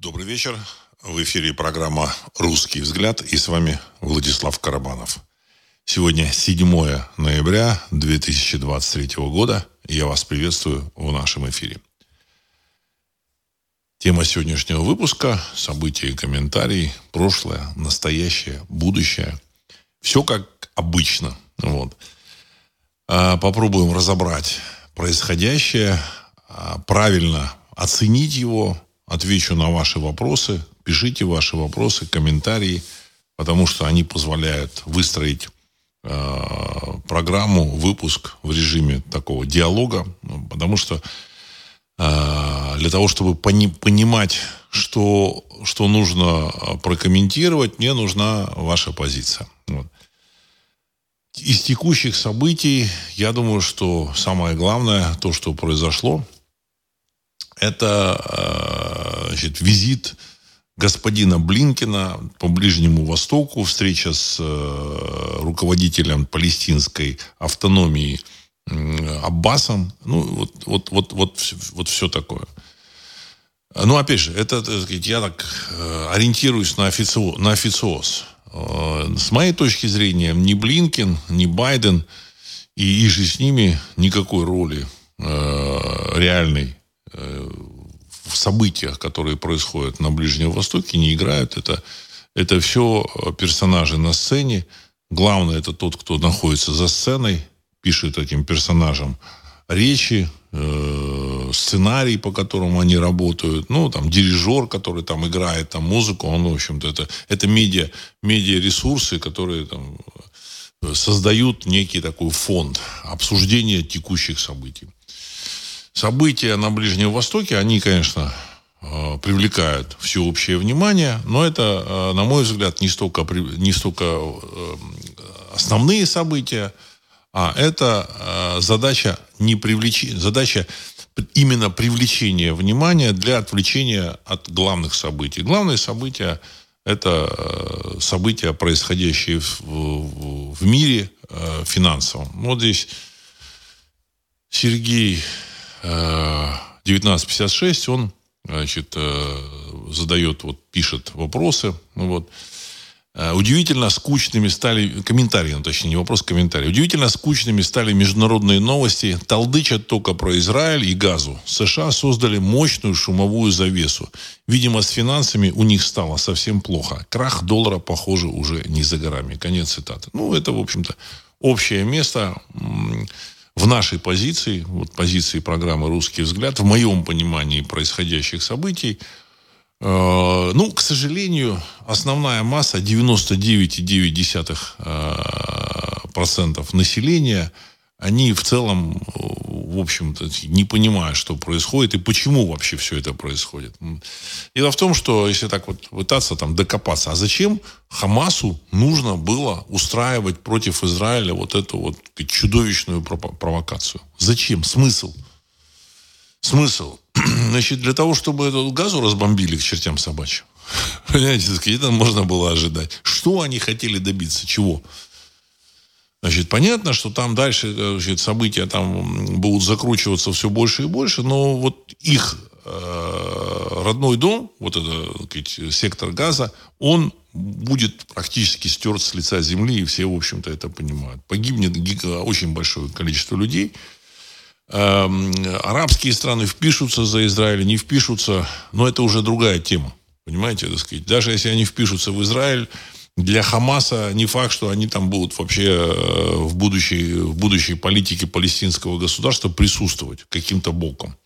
Добрый вечер. В эфире программа «Русский взгляд» и с вами Владислав Карабанов. Сегодня 7 ноября 2023 года, и я вас приветствую в нашем эфире. Тема сегодняшнего выпуска – события и комментарии, прошлое, настоящее, будущее. Все как обычно. Вот. А, попробуем разобрать происходящее, а, правильно оценить его, отвечу на ваши вопросы, пишите ваши вопросы, комментарии, потому что они позволяют выстроить э, программу, выпуск в режиме такого диалога, ну, потому что э, для того, чтобы пони- понимать, что, что нужно прокомментировать, мне нужна ваша позиция. Вот. Из текущих событий, я думаю, что самое главное, то, что произошло, это э, значит, визит господина Блинкина по Ближнему Востоку, встреча с э, руководителем палестинской автономии Аббасом. Ну, вот, вот, вот, вот, вот все такое. Ну, опять же, это, так сказать, я так э, ориентируюсь на, официоз, на официоз. С моей точки зрения, ни Блинкин, ни Байден и, и же с ними никакой роли э, реальной в событиях, которые происходят на Ближнем Востоке, не играют. Это, это все персонажи на сцене. Главное, это тот, кто находится за сценой, пишет этим персонажам речи, э, сценарий, по которому они работают, ну, там, дирижер, который там играет там музыку, он, в общем-то, это, это медиа, медиа-ресурсы, которые там создают некий такой фонд обсуждения текущих событий. События на Ближнем Востоке, они, конечно, э, привлекают всеобщее внимание, но это, э, на мой взгляд, не столько, не столько э, основные события, а это задача не привлечения, задача именно привлечения внимания для отвлечения от главных событий. Главные события – это события, происходящие в, в мире финансовом. Вот здесь Сергей 1956 он значит, э, задает, вот, пишет вопросы. Ну, вот. Э, удивительно скучными стали, комментарии, ну, точнее, не вопрос, комментарий. Удивительно скучными стали международные новости. Толдычат только про Израиль и газу. США создали мощную шумовую завесу. Видимо, с финансами у них стало совсем плохо. Крах доллара, похоже, уже не за горами. Конец цитаты. Ну, это, в общем-то, общее место в нашей позиции, вот позиции программы «Русский взгляд», в моем понимании происходящих событий, э, ну, к сожалению, основная масса, 99,9% э, населения – они в целом, в общем-то, не понимают, что происходит и почему вообще все это происходит. Дело в том, что если так вот пытаться там докопаться, а зачем Хамасу нужно было устраивать против Израиля вот эту вот чудовищную провокацию? Зачем? Смысл? Смысл? Значит, для того, чтобы эту газу разбомбили к чертям собачьим. Понимаете, это можно было ожидать. Что они хотели добиться? Чего? Значит, понятно, что там дальше значит, события там будут закручиваться все больше и больше, но вот их э, родной дом, вот этот сектор газа, он будет практически стерт с лица земли, и все, в общем-то, это понимают. Погибнет очень большое количество людей. Э, арабские страны впишутся за Израиль, не впишутся, но это уже другая тема. Понимаете, так сказать. Даже если они впишутся в Израиль, для Хамаса не факт, что они там будут вообще э, в будущей, в будущей политике палестинского государства присутствовать каким-то боком.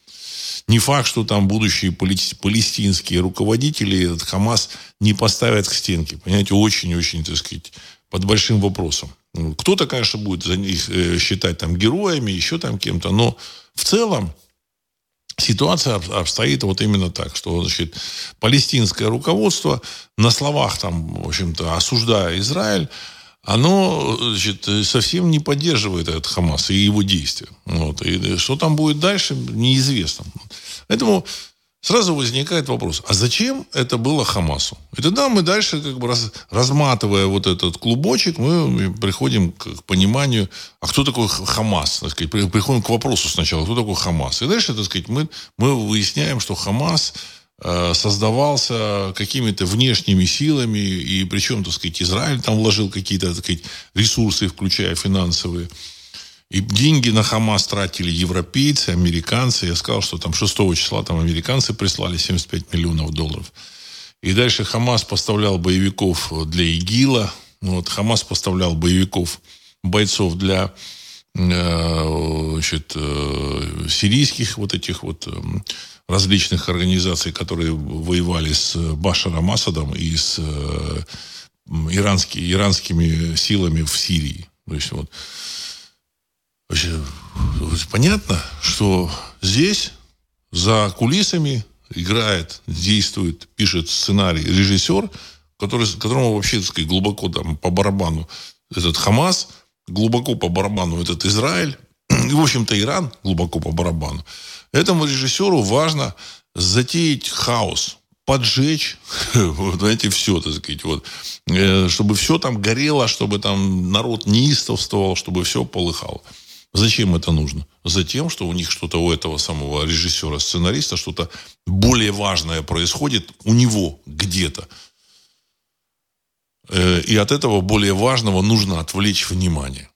Не факт, что там будущие палестинские руководители этот Хамас не поставят к стенке. Понимаете, очень-очень, так сказать, под большим вопросом. Кто-то, конечно, будет за них э, считать там героями, еще там кем-то, но в целом ситуация обстоит вот именно так, что значит, палестинское руководство на словах там, в общем-то, осуждая Израиль, оно значит, совсем не поддерживает этот Хамас и его действия. Вот. И что там будет дальше, неизвестно. Поэтому сразу возникает вопрос, а зачем это было Хамасу? И тогда мы дальше, как бы раз, разматывая вот этот клубочек, мы приходим к пониманию, а кто такой Хамас? Так сказать, приходим к вопросу сначала, кто такой Хамас? И дальше, так сказать, мы, мы выясняем, что Хамас э, создавался какими-то внешними силами, и причем, так сказать, Израиль там вложил какие-то, так сказать, ресурсы, включая финансовые. И деньги на Хамас тратили европейцы, американцы. Я сказал, что там 6 числа там американцы прислали 75 миллионов долларов. И дальше Хамас поставлял боевиков для ИГИЛа. Вот, Хамас поставлял боевиков, бойцов для э, значит, э, сирийских вот этих вот эм, различных организаций, которые воевали с Башаром Асадом и с э, иранскими, иранскими силами в Сирии. То есть вот понятно, что здесь за кулисами играет, действует, пишет сценарий режиссер, который, которому вообще, так сказать, глубоко там по барабану этот Хамас, глубоко по барабану этот Израиль, и, в общем-то, Иран глубоко по барабану. Этому режиссеру важно затеять хаос, поджечь, знаете, все, так сказать, вот, э, чтобы все там горело, чтобы там народ неистовствовал, чтобы все полыхало. Зачем это нужно? Затем, что у них что-то у этого самого режиссера, сценариста, что-то более важное происходит у него где-то. Э, и от этого более важного нужно отвлечь внимание.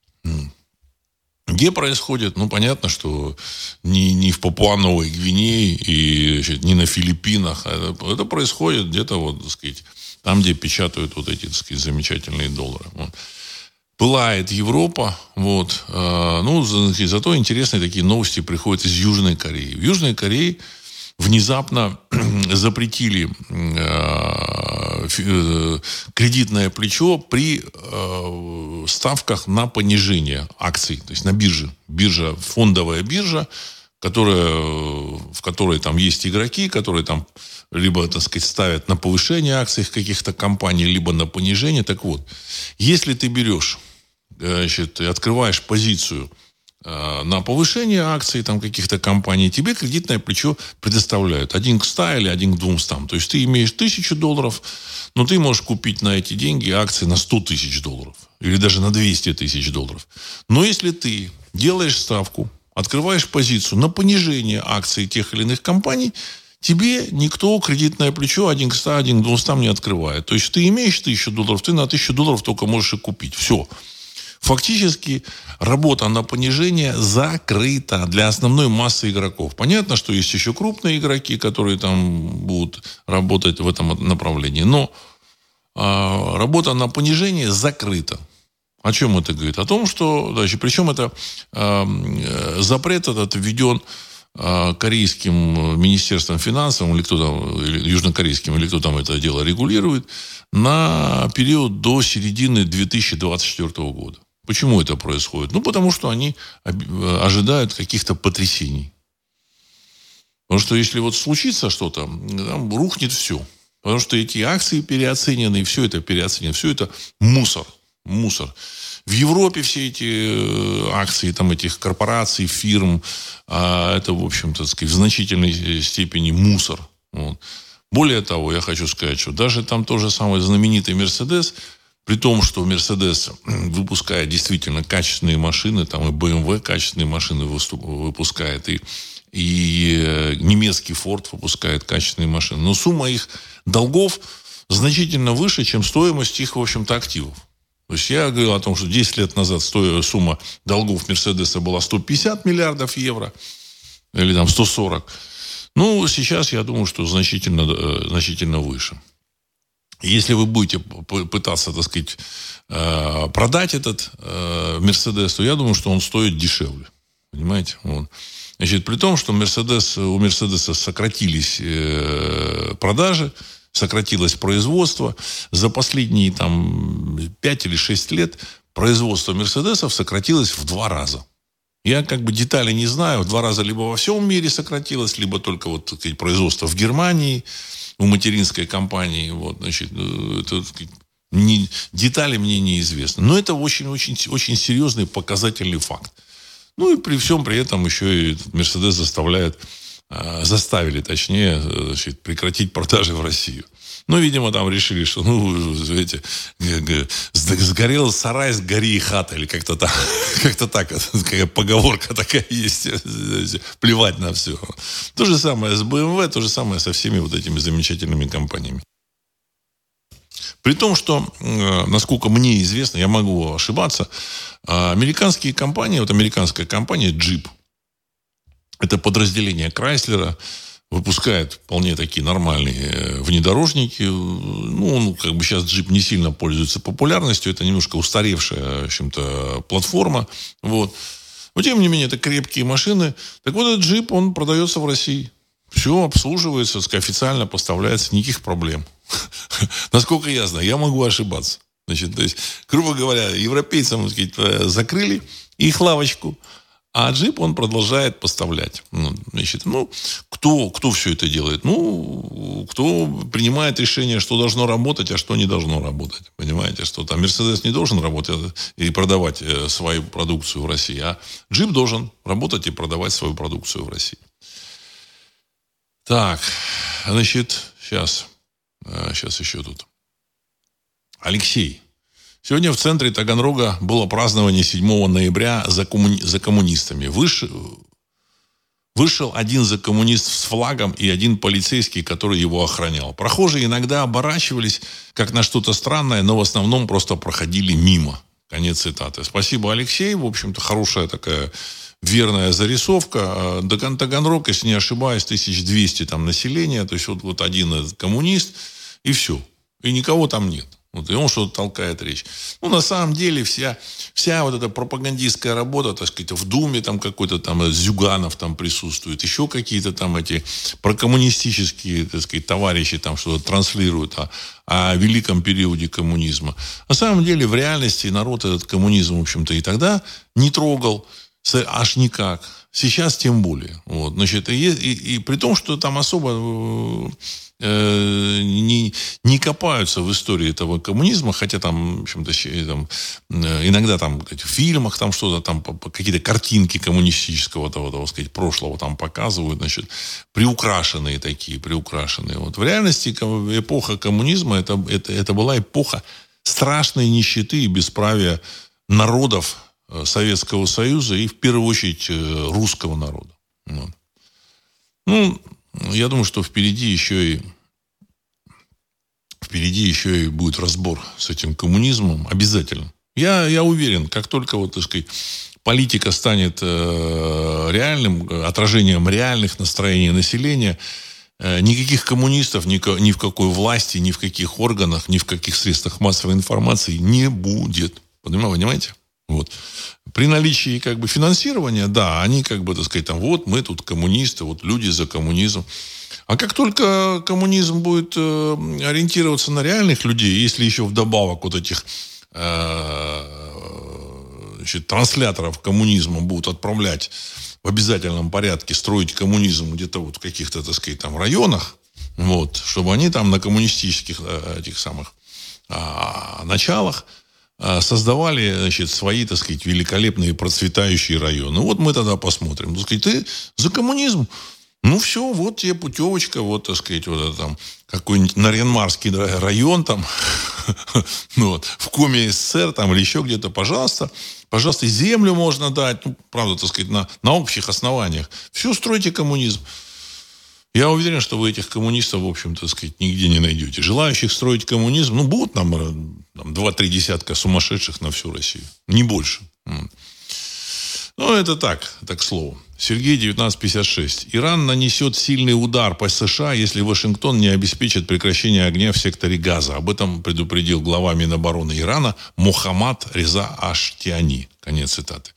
Где происходит? Ну, понятно, что не, не в Папуановой Гвинее и значит, не на Филиппинах. Это, это происходит где-то, вот, так сказать, там, где печатают вот эти, так сказать, замечательные доллары. Вот пылает Европа. Вот. А, ну, зато интересные такие новости приходят из Южной Кореи. В Южной Корее внезапно запретили а, э, кредитное плечо при э, ставках на понижение акций, то есть на бирже. Биржа, фондовая биржа, которая, в которой там есть игроки, которые там либо, так сказать, ставят на повышение акций каких-то компаний, либо на понижение. Так вот, если ты берешь значит, открываешь позицию э, на повышение акций там каких-то компаний, тебе кредитное плечо предоставляют. Один к 100 или один к 200. То есть ты имеешь тысячу долларов, но ты можешь купить на эти деньги акции на 100 тысяч долларов. Или даже на 200 тысяч долларов. Но если ты делаешь ставку, открываешь позицию на понижение акций тех или иных компаний, тебе никто кредитное плечо один к 100, один к 200 не открывает. То есть ты имеешь тысячу долларов, ты на тысячу долларов только можешь и купить. Все. Фактически работа на понижение закрыта для основной массы игроков. Понятно, что есть еще крупные игроки, которые там будут работать в этом направлении. Но э, работа на понижение закрыта. О чем это говорит? О том, что, значит, причем это э, запрет этот введен э, корейским министерством финансов, или кто там, или южнокорейским, или кто там это дело регулирует, на период до середины 2024 года. Почему это происходит? Ну, потому что они ожидают каких-то потрясений. Потому что если вот случится что-то, там рухнет все. Потому что эти акции переоценены, и все это переоценено. Все это мусор. Мусор. В Европе все эти э, акции там, этих корпораций, фирм, а, это, в общем-то, в значительной степени мусор. Вот. Более того, я хочу сказать, что даже там тоже самый знаменитый Мерседес – при том, что Мерседес выпускает действительно качественные машины, там и BMW качественные машины выпускает, и, и э, немецкий Ford выпускает качественные машины. Но сумма их долгов значительно выше, чем стоимость их, в общем-то, активов. То есть я говорил о том, что 10 лет назад стоя, сумма долгов Мерседеса была 150 миллиардов евро, или там 140. Ну, сейчас я думаю, что значительно, э, значительно выше. Если вы будете пытаться, так сказать, э, продать этот э, Мерседес, то я думаю, что он стоит дешевле. Понимаете? Вот. Значит, при том, что Мерседес, у Мерседеса сократились продажи, сократилось производство. За последние там, 5 или 6 лет производство Мерседесов сократилось в два раза. Я как бы детали не знаю. В два раза либо во всем мире сократилось, либо только вот сказать, производство в Германии – у материнской компании. Вот, значит, э, это, не, детали мне неизвестны. Но это очень-очень очень серьезный показательный факт. Ну и при всем при этом еще и Мерседес заставляет заставили, точнее, значит, прекратить продажи в Россию. Ну, видимо, там решили, что, ну, эти, сгорел сарай, сгори и хата, или как-то так, как-то так, какая поговорка такая есть, плевать на все. То же самое с BMW, то же самое со всеми вот этими замечательными компаниями. При том, что, насколько мне известно, я могу ошибаться, а американские компании, вот американская компания Jeep, это подразделение Крайслера, выпускает вполне такие нормальные э, внедорожники. Ну, он как бы сейчас джип не сильно пользуется популярностью. Это немножко устаревшая, в общем-то, платформа. Вот. Но, тем не менее, это крепкие машины. Так вот, этот джип, он продается в России. Все обслуживается, официально поставляется, никаких проблем. Насколько я знаю, я могу ошибаться. Значит, то есть, грубо говоря, европейцам сказать, э, закрыли их лавочку, а джип он продолжает поставлять. Ну, значит, ну, кто, кто все это делает? Ну, кто принимает решение, что должно работать, а что не должно работать. Понимаете, что там Мерседес не должен работать и продавать э, свою продукцию в России, а джип должен работать и продавать свою продукцию в России. Так, значит, сейчас, сейчас еще тут. Алексей. Сегодня в центре Таганрога было празднование 7 ноября за, коммуни... за коммунистами. Выш... Вышел один за коммунист с флагом и один полицейский, который его охранял. Прохожие иногда оборачивались как на что-то странное, но в основном просто проходили мимо. Конец цитаты. Спасибо, Алексей. В общем-то, хорошая такая верная зарисовка. Таганрог, если не ошибаюсь, 1200 там населения. То есть вот, вот один коммунист, и все. И никого там нет. Вот, и он что-то толкает речь. Ну, на самом деле, вся, вся вот эта пропагандистская работа, так сказать, в Думе там какой-то там Зюганов там присутствует, еще какие-то там эти прокоммунистические, так сказать, товарищи там что-то транслируют о, о великом периоде коммунизма. На самом деле, в реальности народ этот коммунизм, в общем-то, и тогда не трогал аж никак. Сейчас тем более. Вот, значит, и, и, и при том, что там особо э, Э, не, не копаются в истории этого коммунизма, хотя там, в общем-то, там, э, иногда там в фильмах там что-то, там какие-то картинки коммунистического того, того, сказать, прошлого там показывают, значит, приукрашенные такие, приукрашенные. Вот в реальности эпоха коммунизма это, это, это была эпоха страшной нищеты и бесправия народов э, Советского Союза и в первую очередь русского народа. Вот. Ну, я думаю, что впереди еще и впереди еще и будет разбор с этим коммунизмом. Обязательно. Я, я уверен, как только вот, так сказать, политика станет э, реальным, отражением реальных настроений населения, э, никаких коммунистов ни, ни в какой власти, ни в каких органах, ни в каких средствах массовой информации не будет. Понимаете? Вот. При наличии как бы финансирования, да, они как бы, так сказать, там, вот мы тут коммунисты, вот люди за коммунизм. А как только коммунизм будет э, ориентироваться на реальных людей, если еще вдобавок вот этих э, значит, трансляторов коммунизма будут отправлять в обязательном порядке строить коммунизм где-то вот в каких-то, так сказать, там районах, вот, чтобы они там на коммунистических э, этих самых э, началах а, создавали, значит, свои, так сказать, великолепные процветающие районы. Вот мы тогда посмотрим. Так сказать, ты за коммунизм? Ну, все, вот тебе путевочка, вот, так сказать, вот это там, какой-нибудь Наренмарский район там, ну, вот, в Коме СССР там или еще где-то, пожалуйста, пожалуйста, землю можно дать, ну, правда, так сказать, на, на общих основаниях. Все, стройте коммунизм. Я уверен, что вы этих коммунистов, в общем-то, сказать, нигде не найдете. Желающих строить коммунизм, ну, будут нам, э, там два-три десятка сумасшедших на всю Россию. Не больше. Ну, это так, так к слову. Сергей, 1956. Иран нанесет сильный удар по США, если Вашингтон не обеспечит прекращение огня в секторе Газа. Об этом предупредил глава Минобороны Ирана Мухаммад Реза Аштиани. Конец цитаты.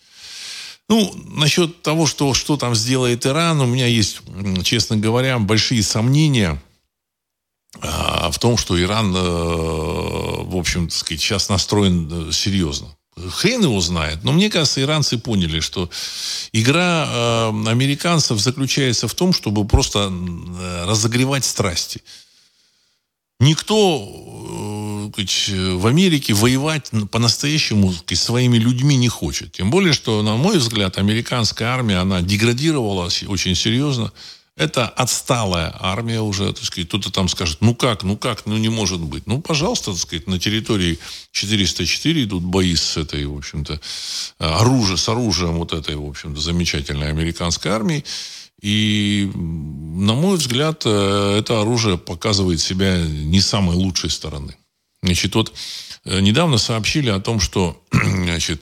Ну, насчет того, что, что там сделает Иран, у меня есть, честно говоря, большие сомнения а, в том, что Иран, э, в общем, сказать, сейчас настроен э, серьезно. Хрен его знает. Но мне кажется, иранцы поняли, что игра э, американцев заключается в том, чтобы просто разогревать страсти. Никто в Америке воевать по-настоящему своими людьми не хочет. Тем более, что, на мой взгляд, американская армия, она деградировала очень серьезно. Это отсталая армия уже, так сказать. Кто-то там скажет, ну как, ну как, ну не может быть. Ну, пожалуйста, так сказать, на территории 404 идут бои с этой, в общем-то, оружие, с оружием вот этой, в общем-то, замечательной американской армии. И, на мой взгляд, э, это оружие показывает себя не самой лучшей стороны. Значит, вот э, недавно сообщили о том, что значит,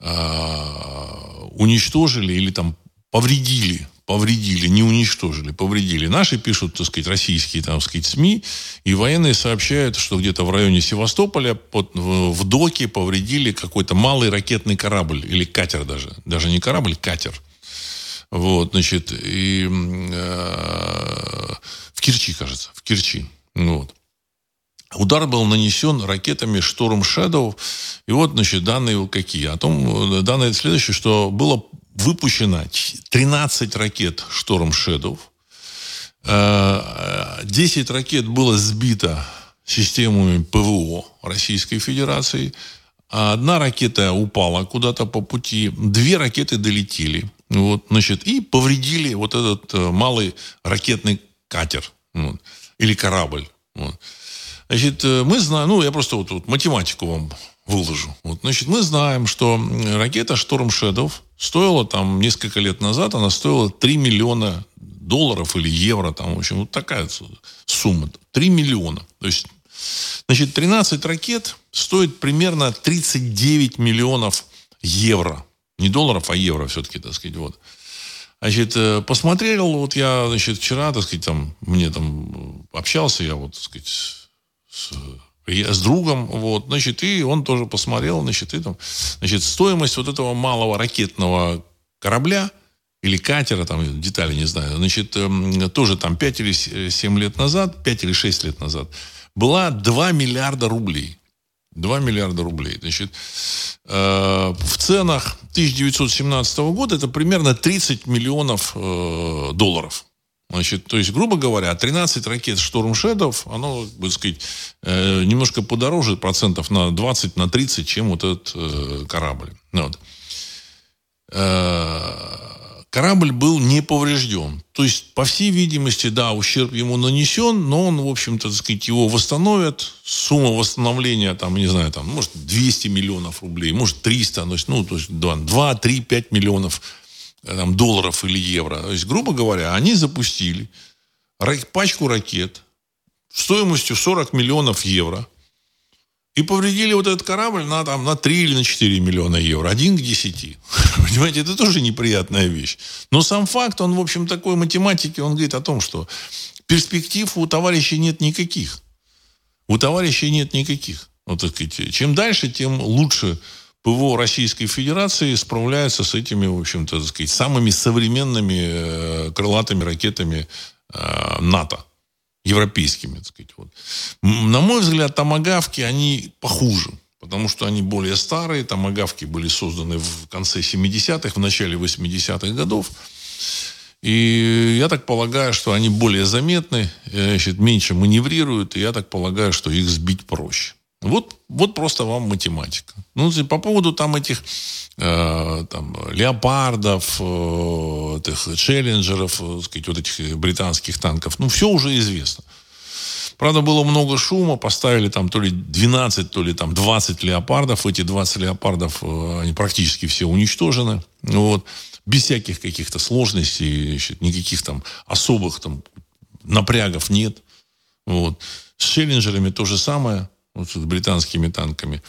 а, уничтожили или там повредили, повредили, не уничтожили, повредили. Наши пишут, так сказать, российские, там, сказать, СМИ, и военные сообщают, что где-то в районе Севастополя под, в доке повредили какой-то малый ракетный корабль, или катер даже. Даже не корабль, катер. Вот, значит, и э, в Керчи, кажется, в Керчи. Вот. Удар был нанесен ракетами Storm Shadow. И вот, значит, данные какие? О том, данные следующее, что было выпущено 13 ракет Storm Shadow. 10 ракет было сбито системами ПВО Российской Федерации. Одна ракета упала куда-то по пути. Две ракеты долетели. Вот, значит, и повредили вот этот э, малый ракетный катер. Вот, или корабль. Вот. Значит, э, мы знаем, ну, я просто вот, вот математику вам выложу. Вот, значит, мы знаем, что ракета Storm Shadow стоила там несколько лет назад, она стоила 3 миллиона долларов или евро, там, в общем, вот такая сумма. 3 миллиона. То есть, значит, 13 ракет стоит примерно 39 миллионов евро. Не долларов, а евро все-таки, так сказать, вот. Значит, э, посмотрел, вот я, значит, вчера, так сказать, там, мне там общался я, вот, так сказать, с, с другом, вот, значит, и он тоже посмотрел, значит, и там, значит, стоимость вот этого малого ракетного корабля или катера, там, детали не знаю, значит, эм, тоже там 5 или 7 лет назад, 5 или 6 лет назад, была 2 миллиарда рублей. 2 миллиарда рублей. Значит, э, в ценах 1917 года это примерно 30 миллионов э, долларов. Значит, то есть, грубо говоря, 13 ракет Shadow, оно, так сказать, э, немножко подороже процентов на 20, на 30, чем вот этот э, корабль. Вот. Э, корабль был не поврежден. То есть, по всей видимости, да, ущерб ему нанесен, но он, в общем-то, так сказать, его восстановят. Сумма восстановления, там, не знаю, там, может, 200 миллионов рублей, может, 300, ну, то есть 2, 2 3, 5 миллионов там, долларов или евро. То есть, грубо говоря, они запустили пачку ракет стоимостью 40 миллионов евро и повредили вот этот корабль на, там, на 3 или на 4 миллиона евро. Один к 10. Понимаете, это тоже неприятная вещь. Но сам факт, он, в общем, такой математики, он говорит о том, что перспектив у товарищей нет никаких. У товарищей нет никаких. Вот, так сказать, чем дальше, тем лучше ПВО Российской Федерации справляется с этими, в общем-то, так сказать, самыми современными э, крылатыми ракетами э, НАТО, европейскими, так сказать. Вот. На мой взгляд, томагавки, они похуже, потому что они более старые. Томагавки были созданы в конце 70-х, в начале 80-х годов. И я так полагаю, что они более заметны, э, значит, меньше маневрируют, и я так полагаю, что их сбить проще. Вот, вот просто вам математика. Ну, по поводу там этих э, там, леопардов, э, этих челленджеров, э, сказать, вот этих британских танков, ну, все уже известно. Правда, было много шума, поставили там то ли 12, то ли там 20 леопардов. Эти 20 леопардов, э, они практически все уничтожены. Вот. Без всяких каких-то сложностей, значит, никаких там особых там напрягов нет. Вот. С челленджерами то же самое вот с британскими танками.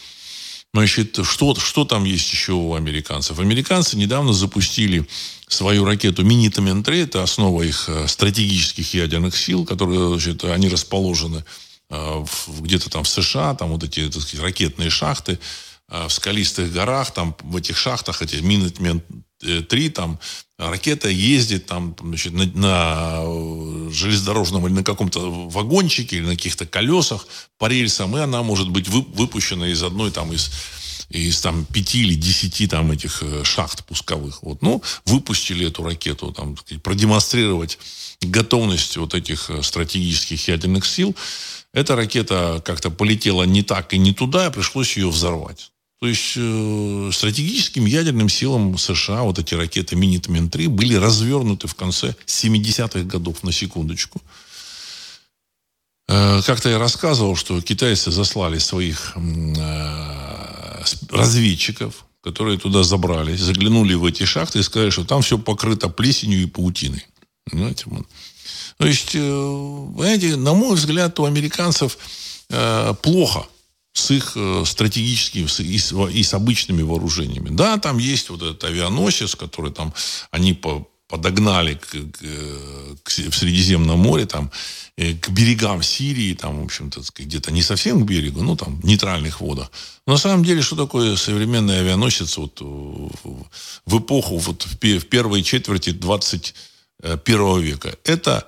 Значит, что, что там есть еще у американцев? Американцы недавно запустили свою ракету Минитамен-3, это основа их э, стратегических ядерных сил, которые, значит, они расположены э, где-то там в США, там вот эти так сказать, ракетные шахты э, в скалистых горах, там в этих шахтах эти Минитамен-3, там ракета ездит там, значит, на, на э, железнодорожном или на каком-то вагончике или на каких-то колесах по рельсам, и она может быть вы, выпущена из одной там из из там пяти или десяти там этих э, шахт пусковых. Вот, ну, выпустили эту ракету, там, продемонстрировать готовность вот этих э, стратегических ядерных сил. Эта ракета как-то полетела не так и не туда, и пришлось ее взорвать. То есть э, стратегическим ядерным силам США вот эти ракеты Минитмен-3 были развернуты в конце 70-х годов, на секундочку. Э, как-то я рассказывал, что китайцы заслали своих э, разведчиков, которые туда забрались, заглянули в эти шахты и сказали, что там все покрыто плесенью и паутиной. Понимаете? То есть, э, понимаете, на мой взгляд, у американцев э, плохо с их э, стратегическими и с, обычными вооружениями. Да, там есть вот этот авианосец, который там они по, подогнали к, к, к, в Средиземном море, там, к берегам Сирии, там, в общем-то, где-то не совсем к берегу, ну, там, нейтральных водах. Но на самом деле, что такое современный авианосец вот, в эпоху, вот, в первой четверти 21 века? Это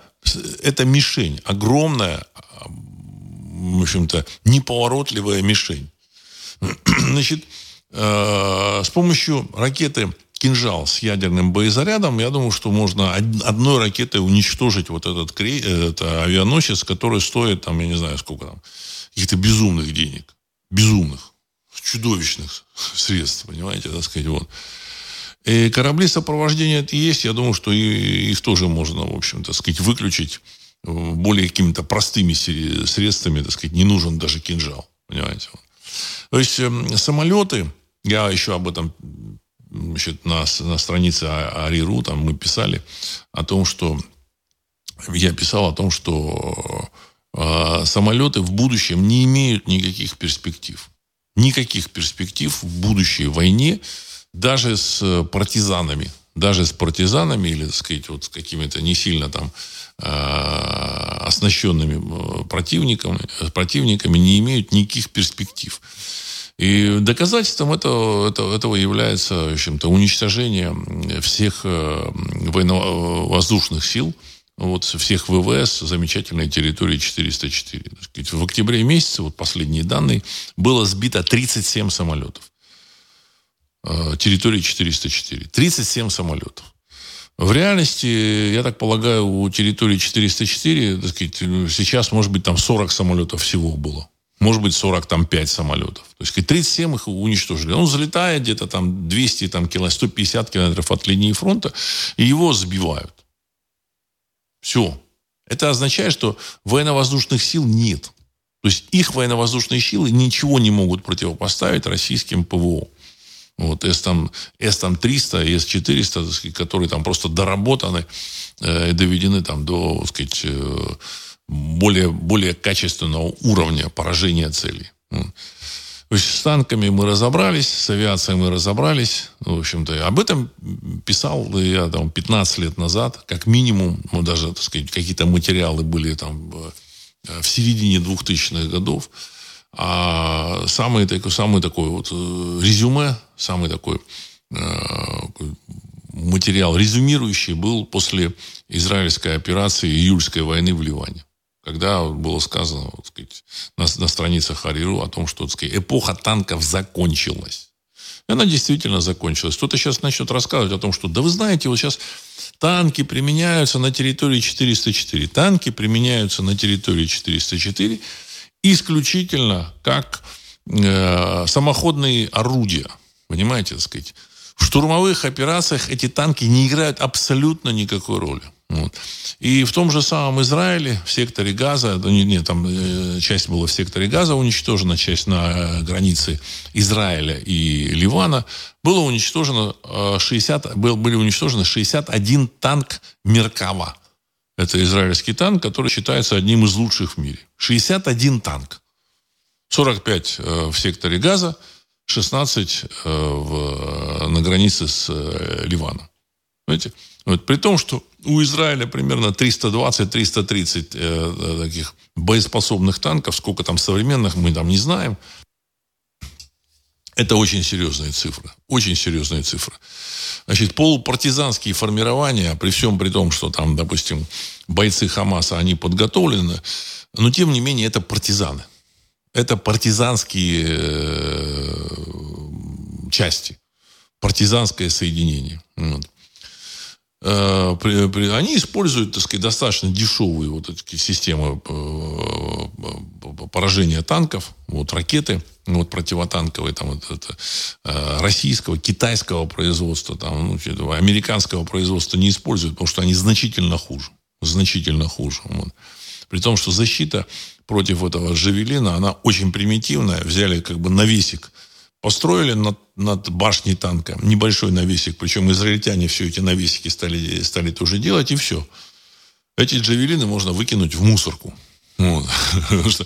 это мишень, огромная, в общем-то, неповоротливая мишень. Значит, э, с помощью ракеты кинжал с ядерным боезарядом, я думаю, что можно одной ракетой уничтожить вот этот крей, это авианосец, который стоит, там, я не знаю, сколько там, каких-то безумных денег. Безумных. Чудовищных средств, понимаете, так сказать, вот. И корабли сопровождения есть. Я думаю, что и, их тоже можно, в общем, так сказать, выключить э, более какими-то простыми средствами, так сказать, не нужен даже кинжал. Понимаете? То есть э, самолеты, я еще об этом значит, на, на странице Ариру там мы писали о том, что я писал о том, что э, самолеты в будущем не имеют никаких перспектив. Никаких перспектив в будущей войне даже с партизанами, даже с партизанами или, так сказать, вот с какими-то не сильно там оснащенными э, противниками, противниками не имеют никаких перспектив. И доказательством этого, этого, этого является, в общем-то, уничтожение всех военно-воздушных сил, вот, всех ВВС замечательной территории 404. В октябре месяце, вот последние данные, было сбито 37 самолетов. Э, территории 404. 37 самолетов. В реальности, я так полагаю, у территории 404, так сказать, ну, сейчас, может быть, там 40 самолетов всего было. Может быть, 45 самолетов. То есть 37 их уничтожили. Он залетает где-то там 200, там, кило, 150 километров от линии фронта, и его сбивают. Все. Это означает, что военно-воздушных сил нет. То есть их военно-воздушные силы ничего не могут противопоставить российским ПВО. Вот S там, S там 300, S 400, так сказать, которые там просто доработаны э, и доведены там до, так сказать, э, более, более качественного уровня поражения целей. С танками мы разобрались, с авиацией мы разобрались. В общем-то, об этом писал я там 15 лет назад, как минимум, ну, даже, так сказать, какие-то материалы были там в середине 2000-х годов. А самый, такой, самый такой вот э, резюме, самый такой э, материал резюмирующий был после израильской операции июльской войны в Ливане. Когда было сказано вот, сказать, на, на страницах Хариру о том, что так сказать, эпоха танков закончилась. И она действительно закончилась. Кто-то сейчас начнет рассказывать о том, что да вы знаете, вот сейчас танки применяются на территории 404. Танки применяются на территории 404 исключительно как э, самоходные орудия. Понимаете, так сказать. В штурмовых операциях эти танки не играют абсолютно никакой роли. Вот. И в том же самом Израиле, в секторе Газа, нет, нет, там э, часть была в секторе Газа уничтожена, часть на э, границе Израиля и Ливана, было уничтожено 60, э, был, были уничтожены 61 танк Меркава. Это израильский танк, который считается одним из лучших в мире. 61 танк. 45 э, в секторе Газа, 16 э, в, на границе с э, Ливаном. Понимаете? Вот, при том, что у Израиля примерно 320-330 таких боеспособных танков, сколько там современных, мы там не знаем. Это очень серьезные цифры. Очень серьезные цифры. Значит, полупартизанские формирования, при всем при том, что там, допустим, бойцы Хамаса, они подготовлены, но тем не менее это партизаны. Это партизанские э, части, партизанское соединение. Вот. Э, они используют, так сказать, достаточно дешевые вот эти системы э, поражения танков, вот ракеты вот противотанковые, там, вот это, э, российского, китайского производства, там, ну, американского производства не используют, потому что они значительно хуже. Значительно хуже. Вот. При том, что защита против этого Жавелина, она очень примитивная. Взяли как бы навесик, построили над, над башней танка небольшой навесик. Причем израильтяне все эти навесики стали, стали тоже делать, и все. Эти джавелины можно выкинуть в мусорку. Вот. Что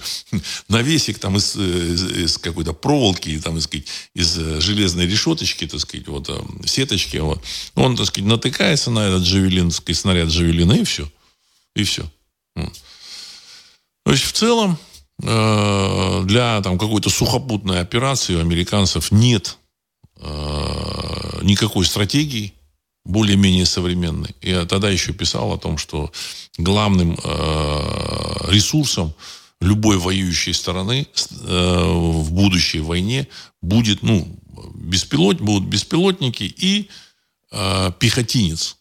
навесик там из, из, из какой-то проволоки, там, из, из железной решеточки, так сказать, вот, э, сеточки, вот, он, так сказать, натыкается на этот джавелин, сказать, снаряд джавелина, и все. И все. Вот. То есть, в целом, э, для там, какой-то сухопутной операции у американцев нет э, никакой стратегии, более-менее современной. Я тогда еще писал о том, что главным э, ресурсом любой воюющей стороны в будущей войне будет, ну, беспилот, будут беспилотники и пехотинец.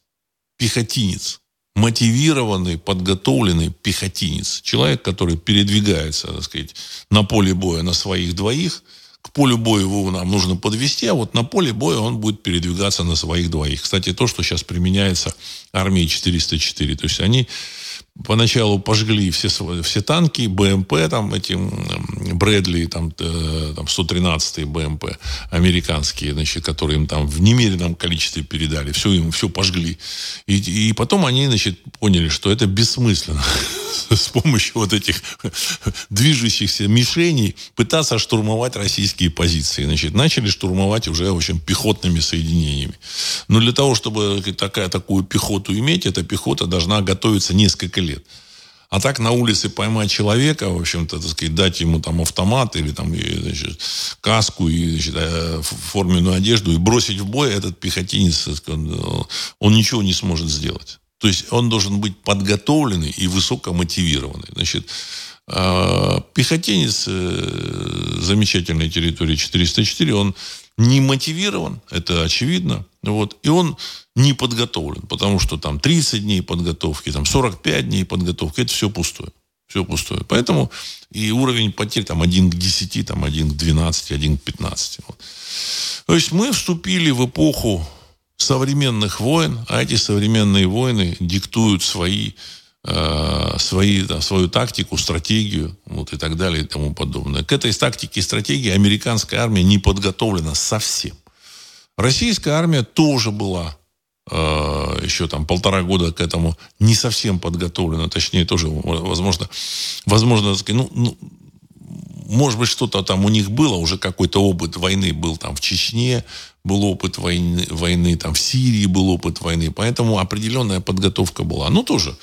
Пехотинец мотивированный, подготовленный пехотинец. Человек, который передвигается, так сказать, на поле боя на своих двоих. К полю боя его нам нужно подвести, а вот на поле боя он будет передвигаться на своих двоих. Кстати, то, что сейчас применяется армией 404. То есть они поначалу пожгли все, все танки, БМП, там, эти Брэдли, там, э, там 113 БМП американские, значит, которые им там в немеренном количестве передали. Все им все пожгли. И, и потом они, значит, поняли, что это бессмысленно с помощью вот этих движущихся мишеней пытаться штурмовать российские позиции. Значит, начали штурмовать уже, в общем, пехотными соединениями. Но для того, чтобы такая, такую пехоту иметь, эта пехота должна готовиться несколько лет. А так на улице поймать человека, в общем-то, так сказать, дать ему там автомат или там значит, каску и значит, э, форменную одежду и бросить в бой, этот пехотинец, он ничего не сможет сделать. То есть он должен быть подготовленный и высокомотивированный. Значит, а, пехотинец э, замечательной территории 404, он не мотивирован, это очевидно. Вот, и он не подготовлен, потому что там 30 дней подготовки, там 45 дней подготовки, это все пустое. Все пустое. Поэтому и уровень потерь там 1 к 10, там 1 к 12, 1 к 15. Вот. То есть мы вступили в эпоху современных войн, а эти современные войны диктуют свои, свои, да, свою тактику, стратегию вот, и так далее и тому подобное. К этой тактике и стратегии американская армия не подготовлена совсем. Российская армия тоже была э, еще там полтора года к этому не совсем подготовлена, точнее тоже, возможно, возможно, ну, ну, может быть, что-то там у них было, уже какой-то опыт войны был там в Чечне, был опыт войны, войны там в Сирии, был опыт войны, поэтому определенная подготовка была. Ну, тоже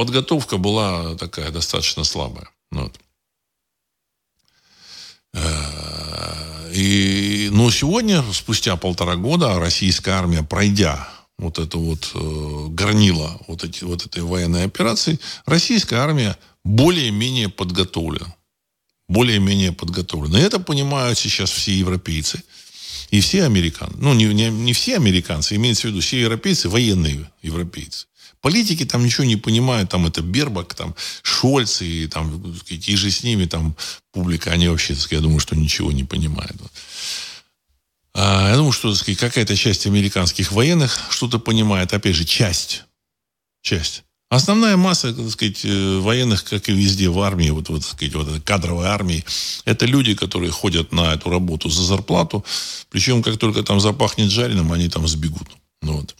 подготовка была такая достаточно слабая. Вот. Э, и, но сегодня, спустя полтора года, российская армия, пройдя вот это вот э, горнило вот, эти, вот этой военной операции, российская армия более-менее подготовлена более-менее подготовлены. И это понимают сейчас все европейцы и все американцы. Ну, не, не, не все американцы, имеется в виду все европейцы, военные европейцы. Политики там ничего не понимают, там это Бербак, там Шольц и там и же с ними там публика, они вообще, сказать, я думаю, что ничего не понимают. А, я думаю, что сказать, какая-то часть американских военных что-то понимает, опять же, часть, часть. Основная масса, так сказать, э, военных, как и везде в армии, вот, вот, так сказать, вот кадровой армии, это люди, которые ходят на эту работу за зарплату, причем как только там запахнет жареным, они там сбегут. Ну, вот.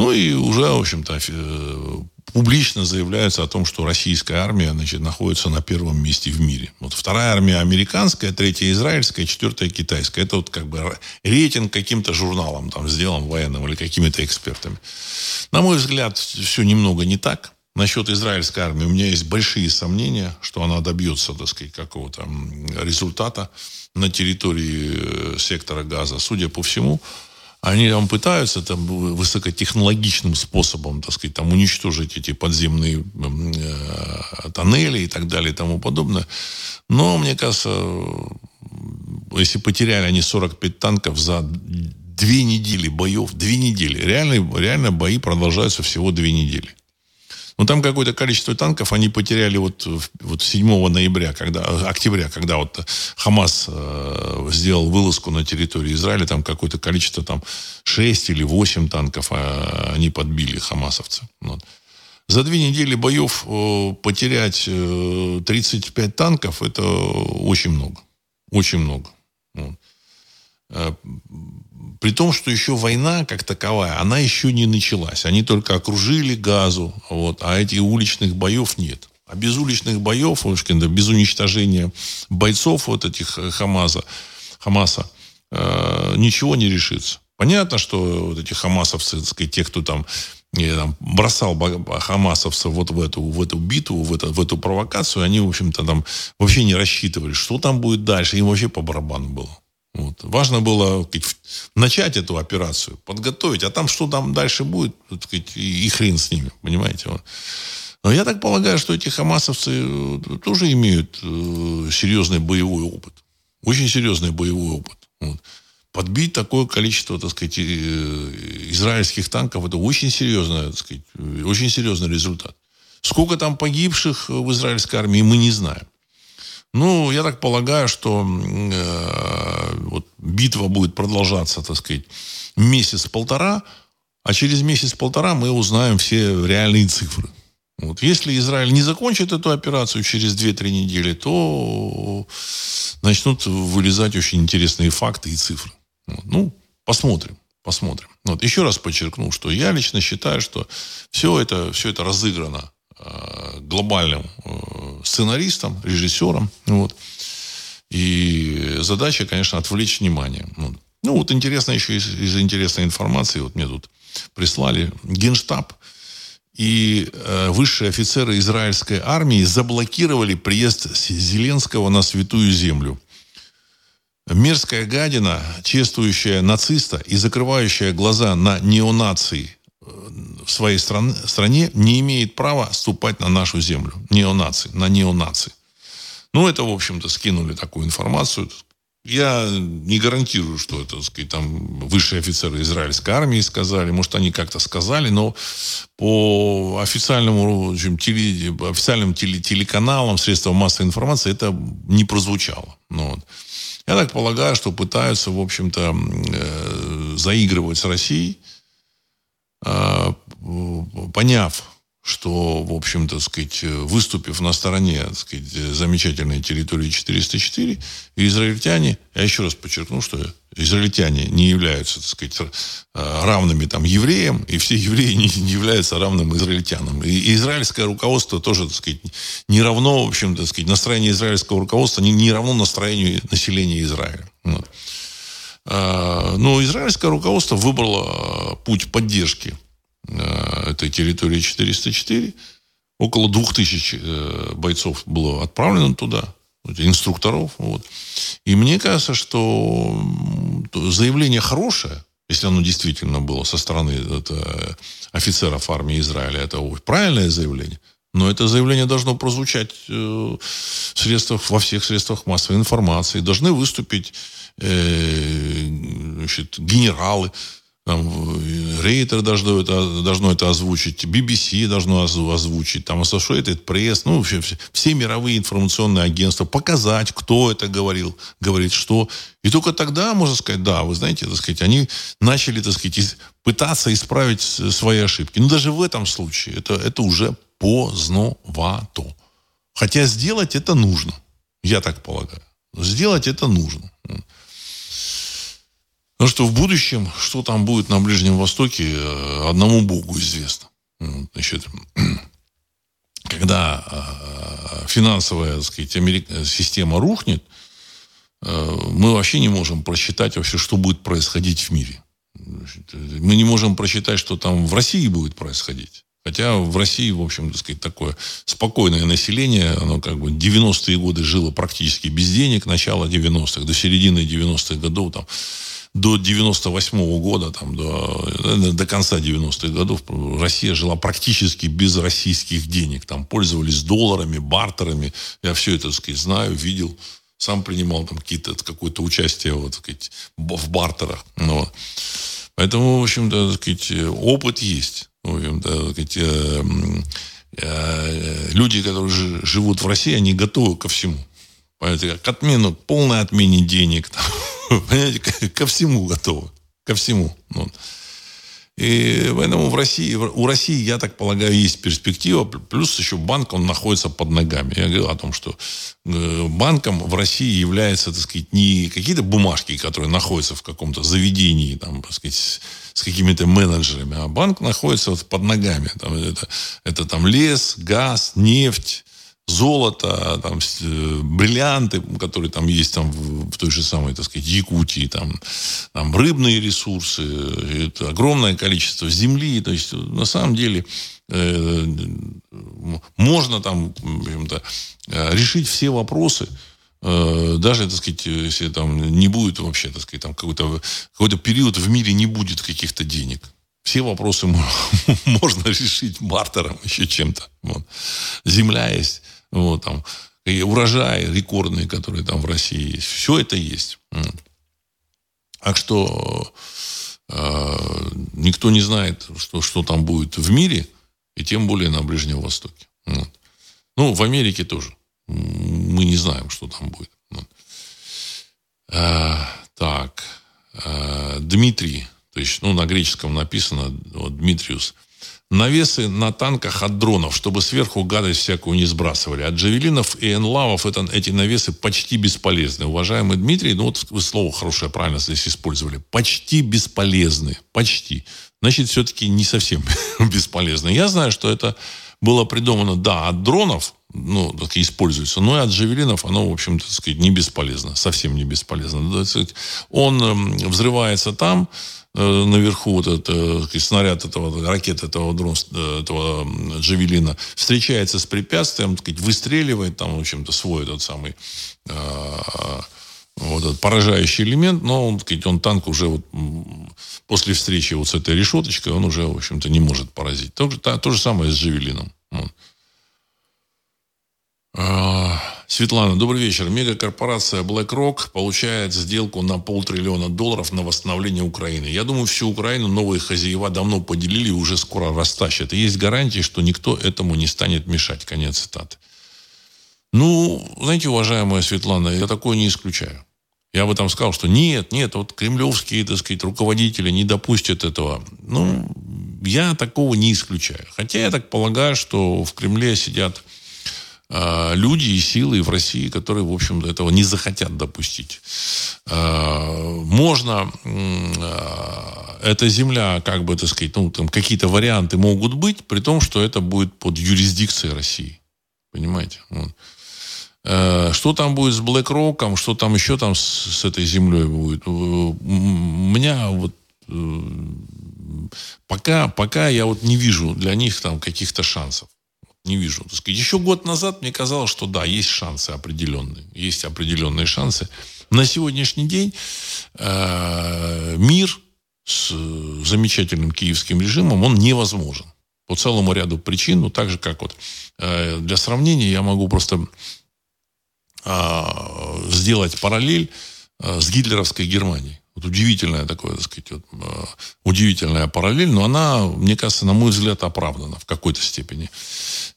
Ну и уже, в общем-то, э, публично заявляется о том, что российская армия значит, находится на первом месте в мире. Вот вторая армия американская, третья израильская, четвертая китайская. Это вот как бы рейтинг каким-то журналом там сделан военным или какими-то экспертами. На мой взгляд, все немного не так. Насчет израильской армии у меня есть большие сомнения, что она добьется, так сказать, какого-то результата на территории э, сектора газа. Судя по всему, они там пытаются там, высокотехнологичным способом, так сказать, там уничтожить эти подземные э, тоннели и так далее и тому подобное. Но, мне кажется, если потеряли они 45 танков за две недели боев, две недели, реально, реально бои продолжаются всего две недели. Но там какое-то количество танков они потеряли вот, вот 7 ноября, когда, октября, когда вот Хамас э, сделал вылазку на территории Израиля, там какое-то количество, там 6 или 8 танков э, они подбили хамасовцы. Вот. За две недели боев э, потерять э, 35 танков, это очень много. Очень много. Вот. При том, что еще война как таковая, она еще не началась. Они только окружили газу, вот, а этих уличных боев нет. А без уличных боев, без уничтожения бойцов вот этих э, Хамаза, Хамаса, э, ничего не решится. Понятно, что вот эти хамасовцы, так сказать, те, кто там, я, там бросал хамасовцев вот в эту, в эту битву, в, это, в эту провокацию, они, в общем-то, там вообще не рассчитывали, что там будет дальше. Им вообще по барабану было. Вот. Важно было сказать, начать эту операцию, подготовить, а там что там дальше будет, сказать, и, хрен с ними, понимаете. Но я так полагаю, что эти хамасовцы э, тоже имеют э, серьезный боевой опыт. Очень серьезный боевой опыт. Вот. Подбить такое количество, так сказать, э, израильских танков, это очень серьезный, так сказать, очень серьезный результат. Сколько там погибших в израильской армии, мы не знаем. Ну, я так полагаю, что э, вот битва будет продолжаться, так сказать, месяц-полтора, а через месяц-полтора мы узнаем все реальные цифры. Вот. Если Израиль не закончит эту операцию через 2-3 недели, то начнут вылезать очень интересные факты и цифры. Вот. Ну, посмотрим. Посмотрим. Вот. Еще раз подчеркну, что я лично считаю, что все это, все это разыграно э, глобальным э, сценаристом, режиссером. Вот. И задача, конечно, отвлечь внимание. Вот. Ну, вот интересно еще из, из интересной информации, вот мне тут прислали, Генштаб и э, высшие офицеры израильской армии заблокировали приезд Зеленского на Святую Землю. Мерзкая гадина, чествующая нациста и закрывающая глаза на неонации в своей стране, стране не имеет права ступать на нашу землю. Неонации, на неонации. Ну, это, в общем-то, скинули такую информацию. Я не гарантирую, что это, так сказать, там высшие офицеры израильской армии сказали. Может, они как-то сказали, но по официальному, общем, теле, официальным теле, телеканалам, средствам массовой информации это не прозвучало. Ну, вот. Я так полагаю, что пытаются, в общем-то, э, заигрывать с Россией, поняв, что, в общем-то, сказать, выступив на стороне так сказать, замечательной территории 404, израильтяне, я еще раз подчеркну, что израильтяне не являются, так сказать, равными там евреям, и все евреи не, не являются равным израильтянам. И, израильское руководство тоже, так сказать, не равно, в общем, так сказать, настроение израильского руководства не, не равно настроению населения Израиля. Вот. А, но израильское руководство выбрало путь поддержки Э, этой территории 404. Около двух тысяч э, бойцов было отправлено туда, инструкторов. Вот. И мне кажется, что заявление хорошее, если оно действительно было со стороны это, офицеров армии Израиля, это правильное заявление. Но это заявление должно прозвучать э, в средствах, во всех средствах массовой информации. Должны выступить э, значит, генералы, там, Рейтер должно это, должно это озвучить, BBC должно озвучить, там, Associated Press, ну, все, все, все мировые информационные агентства, показать, кто это говорил, говорит что. И только тогда можно сказать, да, вы знаете, так сказать, они начали, так сказать, пытаться исправить свои ошибки. Но даже в этом случае это, это уже поздновато. Хотя сделать это нужно, я так полагаю. Сделать это нужно. Ну что в будущем, что там будет на Ближнем Востоке, э, одному Богу известно. Значит, когда э, финансовая так сказать, система рухнет, э, мы вообще не можем просчитать вообще, что будет происходить в мире. Мы не можем просчитать, что там в России будет происходить. Хотя в России, в общем, так сказать, такое спокойное население, оно как бы 90-е годы жило практически без денег, начало 90-х, до середины 90-х годов там до 98 -го года, там, до, э, до конца 90-х годов Россия жила практически без российских денег. Там пользовались долларами, бартерами. Я все это, так сказать, знаю, видел. Сам принимал там какие-то, какое-то участие вот, сказать, в бартерах. Ну. Поэтому, в общем-то, сказать, опыт есть. В общем-то, сказать, э, э, люди, которые живут в России, они готовы ко всему. Понимаете, к отмену, полной отмене денег. Там, понимаете, ко всему готовы. Ко всему. Вот. И поэтому в России, у России, я так полагаю, есть перспектива. Плюс еще банк, он находится под ногами. Я говорил о том, что э, банком в России является, так сказать, не какие-то бумажки, которые находятся в каком-то заведении, там, так сказать, с какими-то менеджерами, а банк находится вот под ногами. Там, это, это там лес, газ, нефть, золото, там, э, бриллианты, которые там есть там в, в той же самой, так сказать, Якутии, там, там рыбные ресурсы, это огромное количество земли. То есть, на самом деле, э, можно там э, решить все вопросы, э, даже, так сказать, если там не будет вообще, так сказать, там какой-то какой период в мире не будет каких-то денег. Все вопросы можно решить бартером, еще чем-то. Вот. Земля есть вот, там, и урожаи рекордные, которые там в России есть. Все это есть. Так что э, никто не знает, что, что там будет в мире, и тем более на Ближнем Востоке. Вот. Ну, в Америке тоже. Мы не знаем, что там будет. Вот. А, так. А, Дмитрий, то есть, ну, на греческом написано, вот, Дмитриус – Навесы на танках от дронов, чтобы сверху гадость всякую не сбрасывали. От джавелинов и энлавов это, эти навесы почти бесполезны. Уважаемый Дмитрий, ну вот вы слово хорошее, правильно здесь использовали. Почти бесполезны. Почти. Значит, все-таки не совсем бесполезны. Я знаю, что это было придумано, да, от дронов, ну, так используется, но и от джавелинов оно, в общем-то, сказать, не бесполезно. Совсем не бесполезно. Он эм, взрывается там, наверху вот этот э, снаряд этого, ракет этого дрон, э, этого Джавелина встречается с препятствием, так сказать, выстреливает там, в общем-то, свой этот самый вот этот поражающий элемент, но он, сказать, он танк уже вот после встречи вот с этой решеточкой, он уже, в общем-то, не может поразить. То, то, то же самое с Джавелином. Вот. А, Светлана, добрый вечер. Мегакорпорация BlackRock получает сделку на полтриллиона долларов на восстановление Украины. Я думаю, всю Украину новые хозяева давно поделили и уже скоро растащат. И есть гарантии, что никто этому не станет мешать. Конец цитаты. Ну, знаете, уважаемая Светлана, я такое не исключаю. Я бы там сказал, что нет, нет, вот кремлевские, так сказать, руководители не допустят этого. Ну, я такого не исключаю. Хотя я так полагаю, что в Кремле сидят а, люди и силы в России, которые, в общем, этого не захотят допустить. А, можно, а, эта земля, как бы, так сказать, ну, там какие-то варианты могут быть, при том, что это будет под юрисдикцией России. Понимаете? Что там будет с BlackRock, что там еще там с, с этой землей будет? У меня вот э, пока, пока я вот не вижу для них там каких-то шансов не вижу. Так сказать. Еще год назад мне казалось, что да, есть шансы определенные. Есть определенные шансы. На сегодняшний день э, мир с замечательным киевским режимом, он невозможен. По целому ряду причин, ну, так же, как вот э, для сравнения я могу просто э, сделать параллель э, с гитлеровской Германией. Вот удивительная такое, так сказать, вот, э, удивительная параллель, но она, мне кажется, на мой взгляд, оправдана в какой-то степени.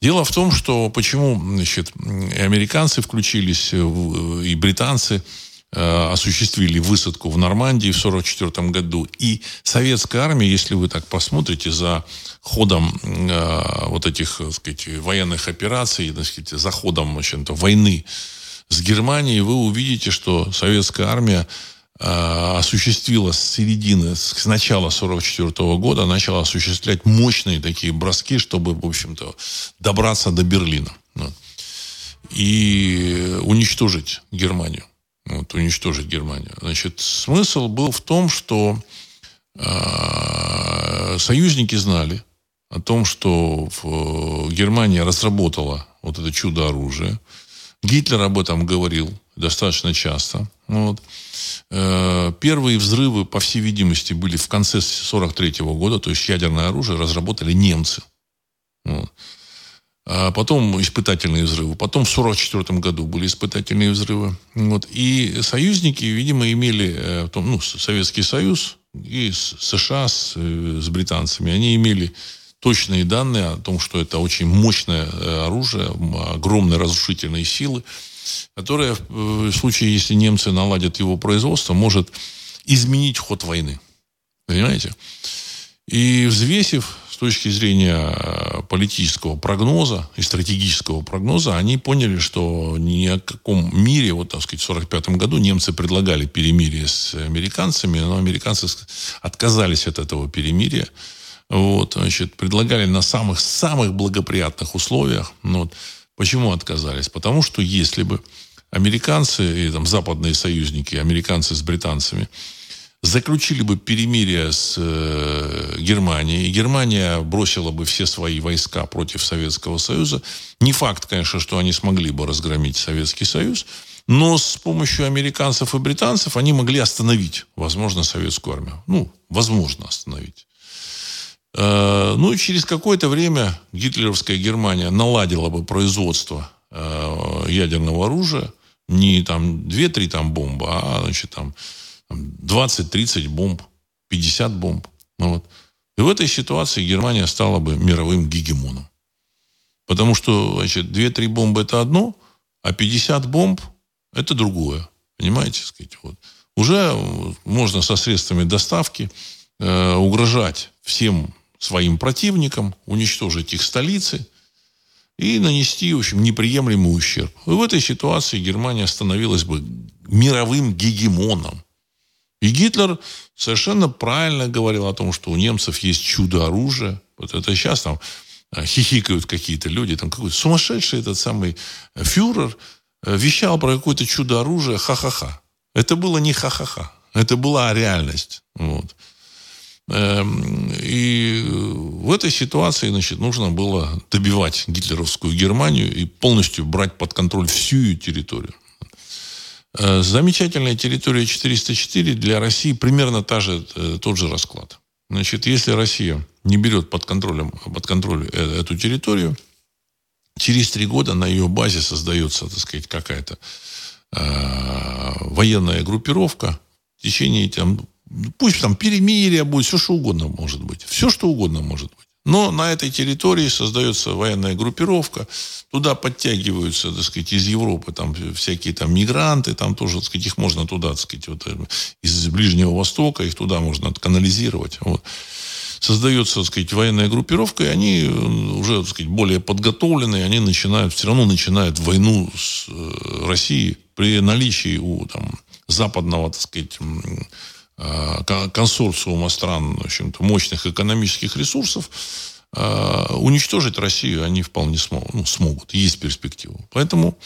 Дело в том, что почему значит, и американцы включились, э, и британцы э, осуществили высадку в Нормандии в 1944 году. И советская армия, если вы так посмотрите за ходом э, вот этих так сказать, военных операций, так сказать, за ходом войны с Германией, вы увидите, что советская армия осуществила с середины, с начала 44 года, начала осуществлять мощные такие броски, чтобы, в общем-то, добраться до Берлина. И уничтожить Германию. Вот, уничтожить Германию. Значит, смысл был в том, что э, союзники знали о том, что в, Германия разработала вот это чудо-оружие. Гитлер об этом говорил достаточно часто. Вот. Э, первые взрывы, по всей видимости, были в конце 1943 года, то есть ядерное оружие разработали немцы. Вот. А потом испытательные взрывы. Потом в 1944 году были испытательные взрывы. Вот. И союзники, видимо, имели, э, ну, Советский Союз и США с, э, с британцами, они имели точные данные о том, что это очень мощное оружие, огромные разрушительные силы, которое в случае, если немцы наладят его производство, может изменить ход войны. Понимаете? И взвесив с точки зрения э, политического прогноза и стратегического прогноза, они поняли, что ни о каком мире, вот, так сказать, в 1945 году немцы предлагали перемирие с американцами, но американцы отказались от этого перемирия. Вот, значит, предлагали на самых-самых благоприятных условиях. Ну, вот. Почему отказались? Потому что если бы американцы и там, западные союзники, американцы с британцами, заключили бы перемирие с э, Германией, и Германия бросила бы все свои войска против Советского Союза. Не факт, конечно, что они смогли бы разгромить Советский Союз, но с помощью американцев и британцев они могли остановить, возможно, советскую армию. Ну, возможно, остановить. Э, ну и через какое-то время гитлеровская Германия наладила бы производство э, ядерного оружия. Не там 2-3 там бомбы, а значит, там 20-30 бомб, 50 бомб. Ну, вот. И в этой ситуации Германия стала бы мировым гегемоном. Потому что, значит, 2-3 бомбы это одно, а 50 бомб это другое. Понимаете, сказать, вот. Уже можно со средствами доставки э, угрожать всем своим противникам, уничтожить их столицы и нанести, в общем, неприемлемый ущерб. И в этой ситуации Германия становилась бы мировым гегемоном. И Гитлер совершенно правильно говорил о том, что у немцев есть чудо-оружие. Вот это сейчас там э, хихикают какие-то люди, там какой-то сумасшедший этот самый фюрер э, вещал про какое-то чудо-оружие, ха-ха-ха. Это было не ха-ха-ха, это была реальность. Вот. Эм, и в этой ситуации значит, нужно было добивать гитлеровскую Германию и полностью брать под контроль всю ее территорию. Э, замечательная территория 404 для России примерно та же, э, тот же расклад. Значит, если Россия не берет под контролем, под контроль э, эту территорию, через три года на ее базе создается, так сказать, какая-то э, военная группировка. В течение там, пусть там перемирие будет, все что угодно может быть. Все что угодно может быть. Но на этой территории создается военная группировка, туда подтягиваются, так сказать, из Европы там всякие там мигранты, там тоже, так сказать, их можно туда, так сказать, вот, э, из Ближнего Востока, их туда можно канализировать. Вот. Создается, так сказать, военная группировка, и они э, уже, так сказать, более подготовленные, они начинают, все равно начинают войну с э, Россией при наличии у там, западного, так сказать, консорциума стран, в общем-то, мощных экономических ресурсов, э, уничтожить Россию они вполне смогут, ну, смогут, есть перспектива. Поэтому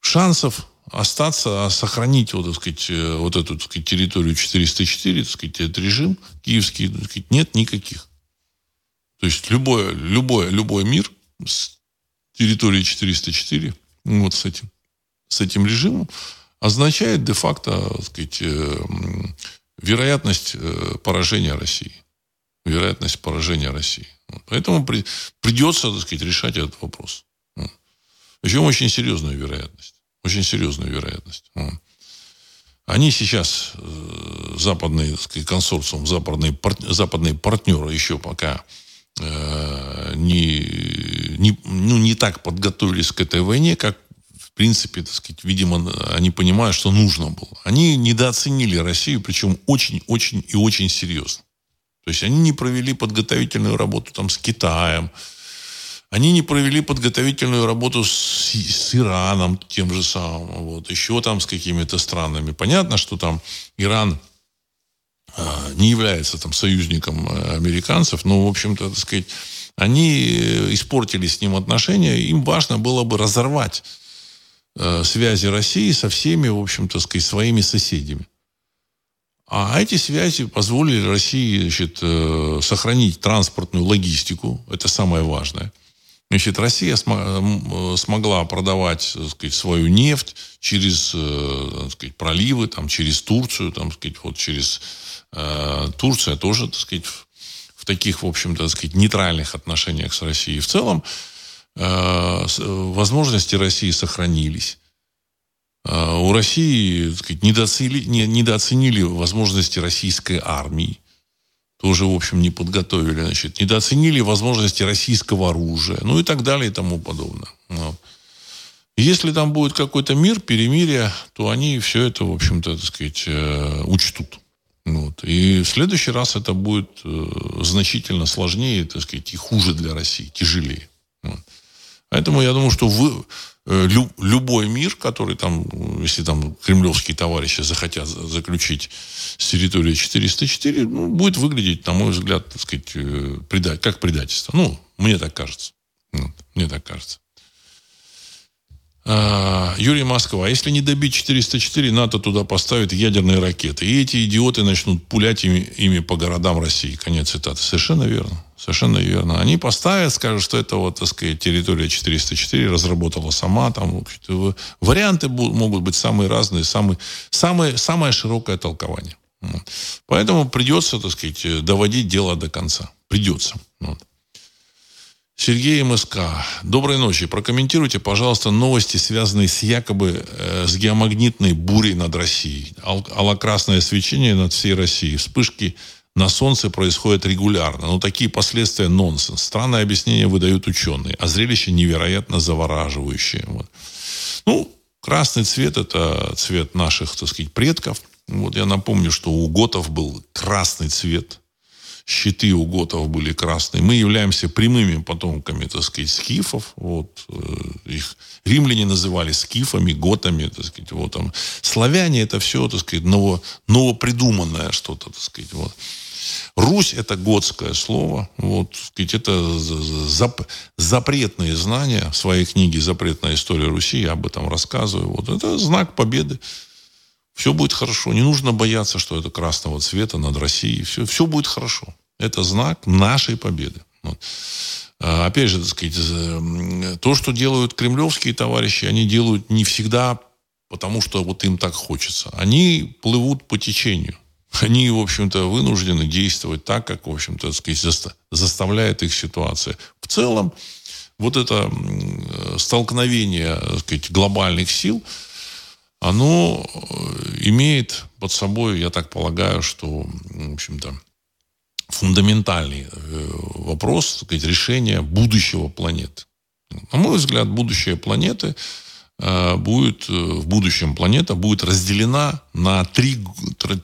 шансов остаться, сохранить вот, так сказать, э, вот эту так сказать, территорию 404, так сказать, этот режим киевский, так сказать, нет никаких. То есть любой, любой, любой мир с территории 404, вот с этим, с этим режимом, означает де-факто сказать, э, вероятность э, поражения России. Вероятность поражения России. Поэтому при, придется так сказать, решать этот вопрос. Причем очень серьезную вероятность. Очень серьезную вероятность. Они сейчас, э, западный так сказать, консорциум, западные, западные партнеры еще пока не, не, ну, не так подготовились к этой войне, как принципе, так сказать, видимо, они понимают, что нужно было. Они недооценили Россию, причем очень-очень и очень серьезно. То есть они не провели подготовительную работу там с Китаем, они не провели подготовительную работу с, с Ираном тем же самым, вот, еще там с какими-то странами. Понятно, что там Иран а, не является там союзником э, американцев, но, в общем-то, так сказать, они э, испортили с ним отношения, им важно было бы разорвать связи России со всеми, в общем-то, сказать, своими соседями. А эти связи позволили России значит, э, сохранить транспортную логистику. Это самое важное. Значит, Россия э, смогла продавать сказать, свою нефть через сказать, проливы, там, через Турцию, там, сказать, вот через э, Турция тоже так сказать, в, таких, в общем-то, нейтральных отношениях с Россией. В целом, Э, возможности России сохранились. Э, у России сказать, недооценили, недооценили возможности российской армии. тоже, в общем, не подготовили, значит, недооценили возможности российского оружия, ну и так далее и тому подобное. Вот. Если там будет какой-то мир, перемирие, то они все это, в общем-то, так сказать, э, учтут. Вот. И в следующий раз это будет э, значительно сложнее, так сказать, и хуже для России, тяжелее. Вот. Поэтому я думаю, что вы, э, лю, любой мир, который там, если там кремлевские товарищи захотят заключить с территории 404, ну, будет выглядеть, на мой взгляд, так сказать, э, предать, как предательство. Ну, мне так кажется. Мне так кажется. А, Юрий Москва. А если не добить 404, НАТО туда поставит ядерные ракеты. И эти идиоты начнут пулять ими, ими по городам России. Конец цитаты. Совершенно верно. Совершенно верно. Они поставят, скажут, что это вот, так сказать, территория 404 разработала сама. Там варианты будут, могут быть самые разные, самые, самые, самое широкое толкование. Поэтому придется, так сказать, доводить дело до конца. Придется. Вот. Сергей МСК. Доброй ночи. Прокомментируйте, пожалуйста, новости, связанные с якобы э, с геомагнитной бурей над Россией. Ал- алокрасное свечение над всей Россией. Вспышки на Солнце происходят регулярно. Но такие последствия нонсенс. Странное объяснение выдают ученые. А зрелище невероятно завораживающее. Вот. Ну, красный цвет – это цвет наших, так сказать, предков. Вот я напомню, что у готов был красный цвет щиты у готов были красные. Мы являемся прямыми потомками, так сказать, скифов. Вот, э, их римляне называли скифами, готами, так сказать, вот там. Славяне это все, так сказать, ново, новопридуманное что-то, так сказать, вот. Русь – это готское слово. Вот, сказать, это зап, запретные знания. В своей книге «Запретная история Руси» я об этом рассказываю. Вот, это знак победы. Все будет хорошо. Не нужно бояться, что это красного цвета над Россией. Все, все будет хорошо. Это знак нашей победы. Вот. А, опять же, так сказать, то, что делают кремлевские товарищи, они делают не всегда потому, что вот им так хочется. Они плывут по течению. Они, в общем-то, вынуждены действовать так, как, в общем-то, сказать, заставляет их ситуация. В целом, вот это столкновение сказать, глобальных сил, оно э, имеет под собой, я так полагаю, что, в общем-то, фундаментальный э, вопрос сказать, решения будущего планеты. На мой взгляд, будущее планеты э, будет, э, в будущем планета будет разделена на три,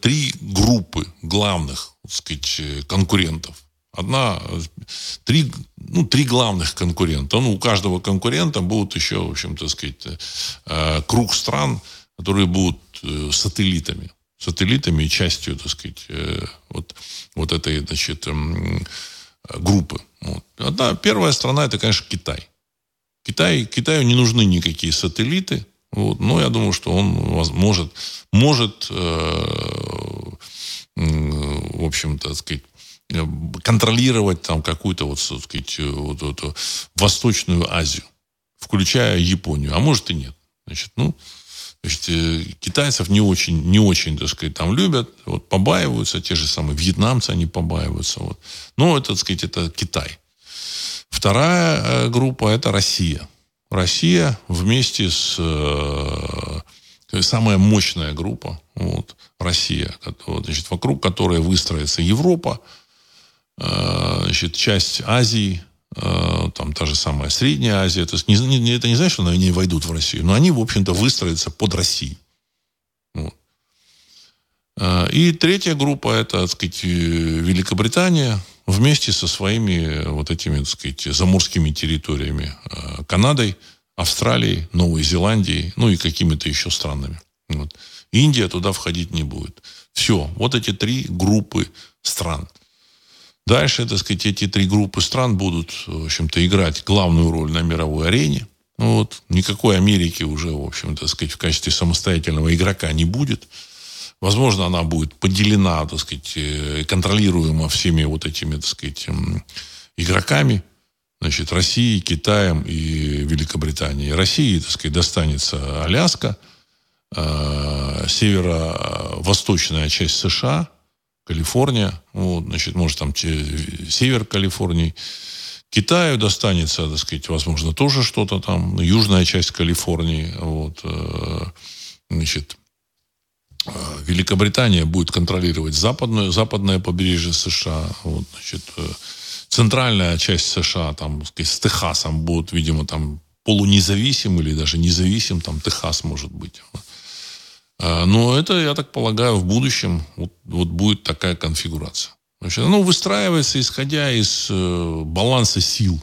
три группы главных сказать, конкурентов. Одна, три, ну, три главных конкурента. Ну, у каждого конкурента будут еще, в общем, так сказать, круг стран, которые будут сателлитами сателлитами и частью, так сказать, э, вот, вот этой, значит, эм, группы. Вот. Одна, первая страна, это, конечно, Китай. Китай. Китаю не нужны никакие сателлиты, вот, но я думаю, что он может, может э, в общем-то, так сказать, контролировать там какую-то вот, так сказать, вот, вот, Восточную Азию, включая Японию, а может и нет. Значит, ну, Значит, э, китайцев не очень, не очень, так сказать, там любят, вот, побаиваются, те же самые вьетнамцы, они побаиваются. Вот. Но, это, так сказать, это Китай. Вторая э, группа – это Россия. Россия вместе с э, самая мощная группа, вот, Россия, значит, вокруг которой выстроится Европа, значит, часть Азии, там та же самая Средняя Азия. Это не, не, это не значит, что они войдут в Россию, но они, в общем-то, выстроятся под Россией. Вот. Э, и третья группа, это, так сказать, э, Великобритания вместе со своими вот этими, так сказать, заморскими территориями. Канадой, Австралией, Новой Зеландией, ну и какими-то еще странами. Вот. Индия туда входить не будет. Все, вот эти три группы стран – Дальше, так сказать, эти три группы стран будут, в общем-то, играть главную роль на мировой арене. Вот. Никакой Америки уже, в общем-то, так сказать, в качестве самостоятельного игрока не будет. Возможно, она будет поделена, так сказать, э, контролируема всеми вот этими, так сказать, игроками. Значит, Россией, Китаем и Великобританией. России, так сказать, достанется Аляска, э, северо-восточная часть США – Калифорния, вот, значит, может, там север Калифорнии. Китаю достанется, так сказать, возможно, тоже что-то там, южная часть Калифорнии, вот, э, значит, Великобритания будет контролировать западное, западное побережье США. Вот, значит, центральная часть США, там, с Техасом будут, видимо, там полунезависим или даже независим, там Техас может быть. Но это, я так полагаю, в будущем вот, вот будет такая конфигурация. Значит, оно выстраивается, исходя из э, баланса сил,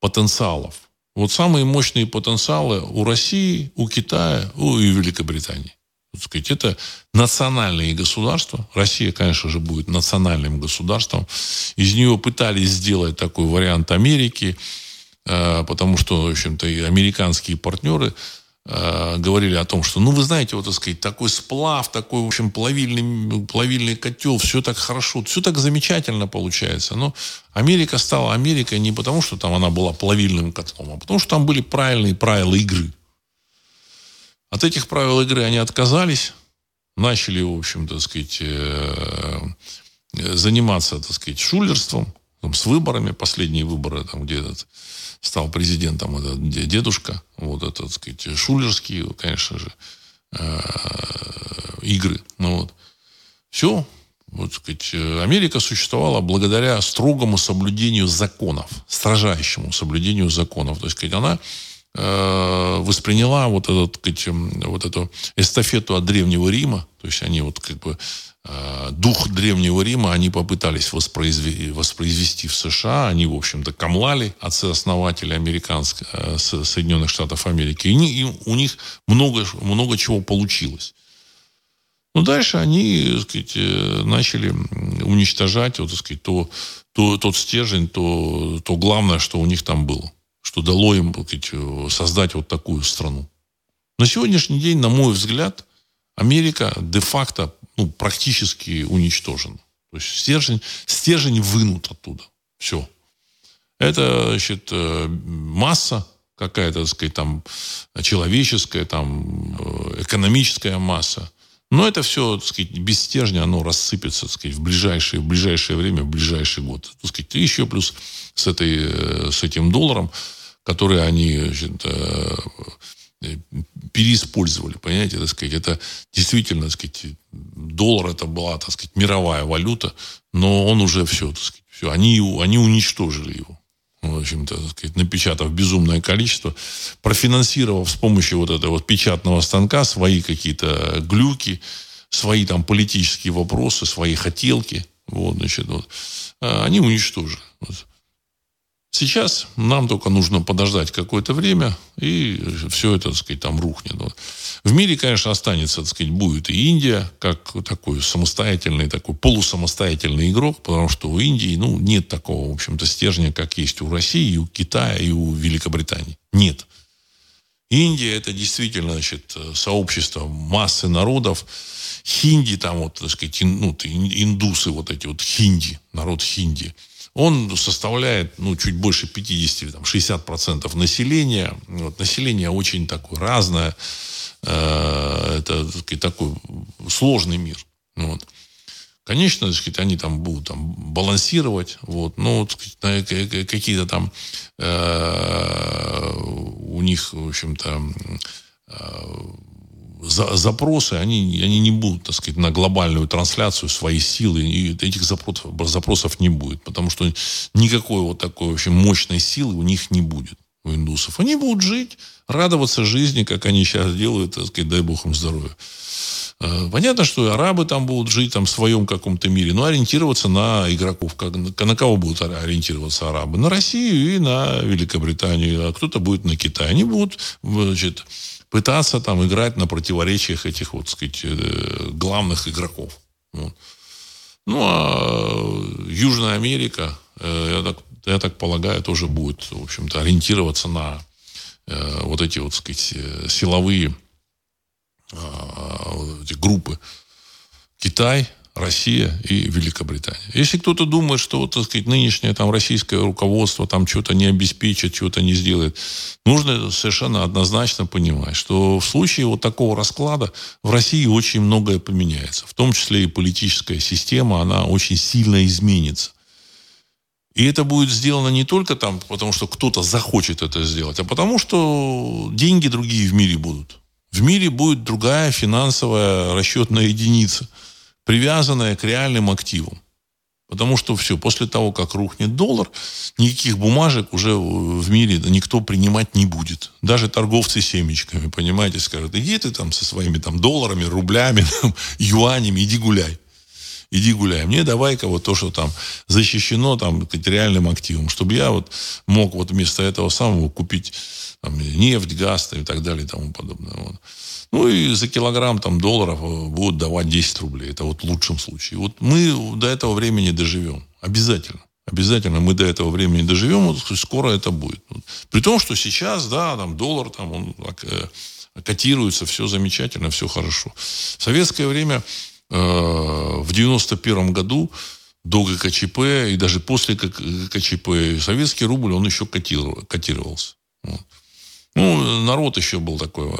потенциалов. Вот самые мощные потенциалы у России, у Китая у, и Великобритании. Так сказать, это национальные государства. Россия, конечно же, будет национальным государством. Из нее пытались сделать такой вариант Америки, э, потому что, в общем-то, и американские партнеры Э, говорили о том, что, ну, вы знаете, вот, так сказать, такой сплав, такой, в общем, плавильный, плавильный котел, все так хорошо, все так замечательно получается. Но Америка стала Америкой не потому, что там она была плавильным котлом, а потому, что там были правильные правила игры. От этих правил игры они отказались, начали, в общем, так сказать, э, заниматься, так сказать, шулерством, там, с выборами, последние выборы, там, где этот стал президентом этот дедушка, вот этот, так сказать, шулерские, конечно же, э, игры. Ну, вот. Все, вот, сказать, Америка существовала благодаря строгому соблюдению законов, строжайшему соблюдению законов. То есть, сказать, она э, восприняла вот, этот, сказать, вот эту эстафету от Древнего Рима, то есть они вот как бы дух Древнего Рима они попытались воспроизвести, воспроизвести в США. Они, в общем-то, камлали отцы-основатели американских, э, Соединенных Штатов Америки. И, и у них много, много чего получилось. Но дальше они так сказать, э, начали уничтожать вот, так сказать, то, то, тот стержень, то, то главное, что у них там было. Что дало им так сказать, создать вот такую страну. На сегодняшний день, на мой взгляд, Америка де-факто ну, практически уничтожен. То есть стержень, стержень вынут оттуда. Все. Это, значит, э, масса какая-то, так сказать, там, человеческая, там, э, экономическая масса. Но это все, так сказать, без стержня, оно рассыпется, так сказать, в ближайшее, в ближайшее время, в ближайший год. Так сказать, и еще плюс с, этой, э, с этим долларом, который они значит, переиспользовали, понимаете, так сказать, это действительно, так сказать, доллар это была, так сказать, мировая валюта, но он уже все, так сказать, все, они, они уничтожили его. В общем-то, так сказать, напечатав безумное количество, профинансировав с помощью вот этого вот печатного станка свои какие-то глюки, свои там политические вопросы, свои хотелки, вот, значит, вот, а они уничтожили. Сейчас нам только нужно подождать какое-то время, и все это, так сказать, там рухнет. В мире, конечно, останется, так сказать, будет и Индия, как такой самостоятельный, такой полусамостоятельный игрок, потому что у Индии, ну, нет такого, в общем-то, стержня, как есть у России, и у Китая, и у Великобритании. Нет. Индия это действительно, значит, сообщество массы народов. Хинди там вот, так сказать, ну, индусы вот эти вот хинди, народ хинди – он составляет ну, чуть больше 50, там, 60% населения. Вот, население очень такое разное. Э, это сказать, такой сложный мир. Вот. Конечно, так сказать, они там будут там, балансировать, вот, но вот, какие-то там э, у них, в общем-то, э, за, запросы, они, они не будут, так сказать, на глобальную трансляцию свои силы, и этих запросов, запросов не будет, потому что никакой вот такой вообще мощной силы у них не будет, у индусов. Они будут жить, радоваться жизни, как они сейчас делают, так сказать, дай бог им здоровья. Э, понятно, что и арабы там будут жить там, в своем каком-то мире, но ориентироваться на игроков. Как, на кого будут ориентироваться арабы? На Россию и на Великобританию. А кто-то будет на Китай. Они будут значит, пытаться там играть на противоречиях этих, вот, сказать, э, главных игроков. Вот. Ну, а Южная Америка, э, я так, я так полагаю, тоже будет, в общем-то, ориентироваться на э, вот эти, вот, сказать, силовые эти группы. Китай, Россия и Великобритания. Если кто-то думает, что вот, так сказать, нынешнее там российское руководство там что-то не обеспечит, что-то не сделает, нужно совершенно однозначно понимать, что в случае вот такого расклада в России очень многое поменяется. В том числе и политическая система, она очень сильно изменится. И это будет сделано не только там, потому что кто-то захочет это сделать, а потому что деньги другие в мире будут. В мире будет другая финансовая расчетная единица, привязанная к реальным активам. Потому что все, после того, как рухнет доллар, никаких бумажек уже в мире никто принимать не будет. Даже торговцы семечками, понимаете, скажут, иди ты там со своими там долларами, рублями, там, юанями, иди гуляй. Иди гуляй. Мне давай-ка вот то, что там защищено там реальным активом, чтобы я вот мог вот вместо этого самого купить там, нефть, газ и так далее и тому подобное. Вот. Ну и за килограмм там долларов э, будут давать 10 рублей. Это вот в лучшем случае. Вот мы до этого времени доживем. Обязательно. Обязательно мы до этого времени доживем, вот скоро это будет. При том, что сейчас, да, там доллар, там он э, котируется, все замечательно, все хорошо. В советское время, э, в 91 году, до ГКЧП и даже после ГКЧП, советский рубль, он еще котировался. Вот. Ну, народ еще был такой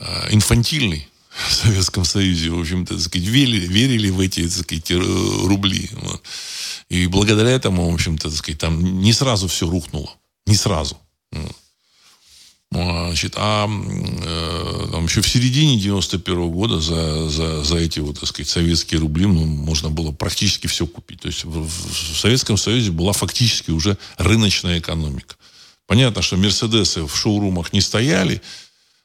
э, инфантильный в Советском Союзе, в общем-то, сказать, верили, верили в эти, так сказать, рубли. Вот. И благодаря этому, в общем-то, так сказать, там не сразу все рухнуло. Не сразу. Ну, значит, а э, там еще в середине 91 -го года за, за, за эти вот, так сказать, советские рубли ну, можно было практически все купить. То есть в, в Советском Союзе была фактически уже рыночная экономика. Понятно, что Мерседесы в шоурумах не стояли,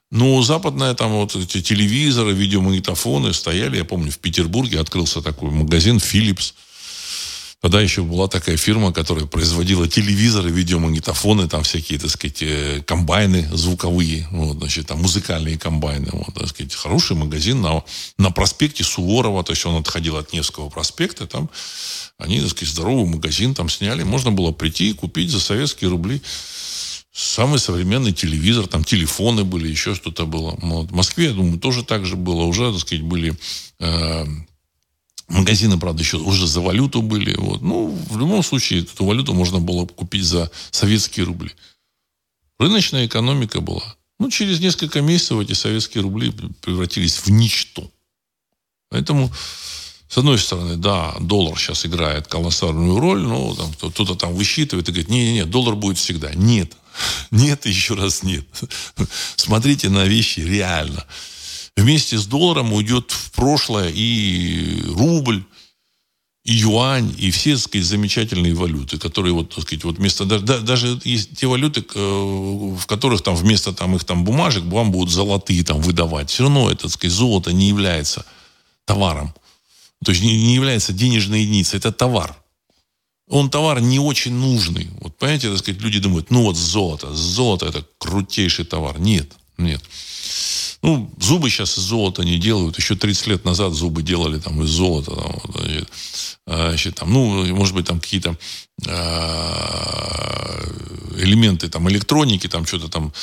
но западные там вот эти телевизоры, видеомагнитофоны стояли. Я помню, в Петербурге открылся такой магазин Philips. Тогда еще была такая фирма, которая производила телевизоры, видеомагнитофоны, там всякие, так сказать, э, комбайны звуковые, вот, значит, там музыкальные комбайны, вот, так сказать, хороший магазин на, на проспекте Суворова, то есть он отходил от Невского проспекта, там они, так сказать, здоровый магазин там сняли, можно было прийти и купить за советские рубли самый современный телевизор, там телефоны были, еще что-то было. Вот. В Москве, я думаю, тоже так же было. Уже, так сказать, были э, магазины, правда, еще уже за валюту были. Вот. Ну, в любом случае, эту валюту можно было купить за советские рубли. Рыночная экономика была. Ну, через несколько месяцев эти советские рубли превратились в ничто. Поэтому с одной стороны, да, доллар сейчас играет колоссальную роль, но там, кто-то там высчитывает и говорит, не-не-не, доллар будет всегда. Нет, нет, еще раз нет. Смотрите на вещи реально. Вместе с долларом уйдет в прошлое и рубль, и юань, и все, так сказать, замечательные валюты, которые вот, так сказать, вот вместо, даже, даже есть те валюты, в которых там вместо там их там бумажек вам будут золотые там выдавать. Все равно это, так сказать, золото не является товаром. То есть не, не является денежной единицей, это товар. Он товар не очень нужный. Вот понимаете, так сказать, люди думают, ну вот золото, золото это крутейший товар. Нет, нет. Ну, зубы сейчас из золота не делают. Еще 30 лет назад зубы делали там из золота. Там, значит, а, значит, там, ну, может быть, там какие-то э, элементы там электроники, там что-то там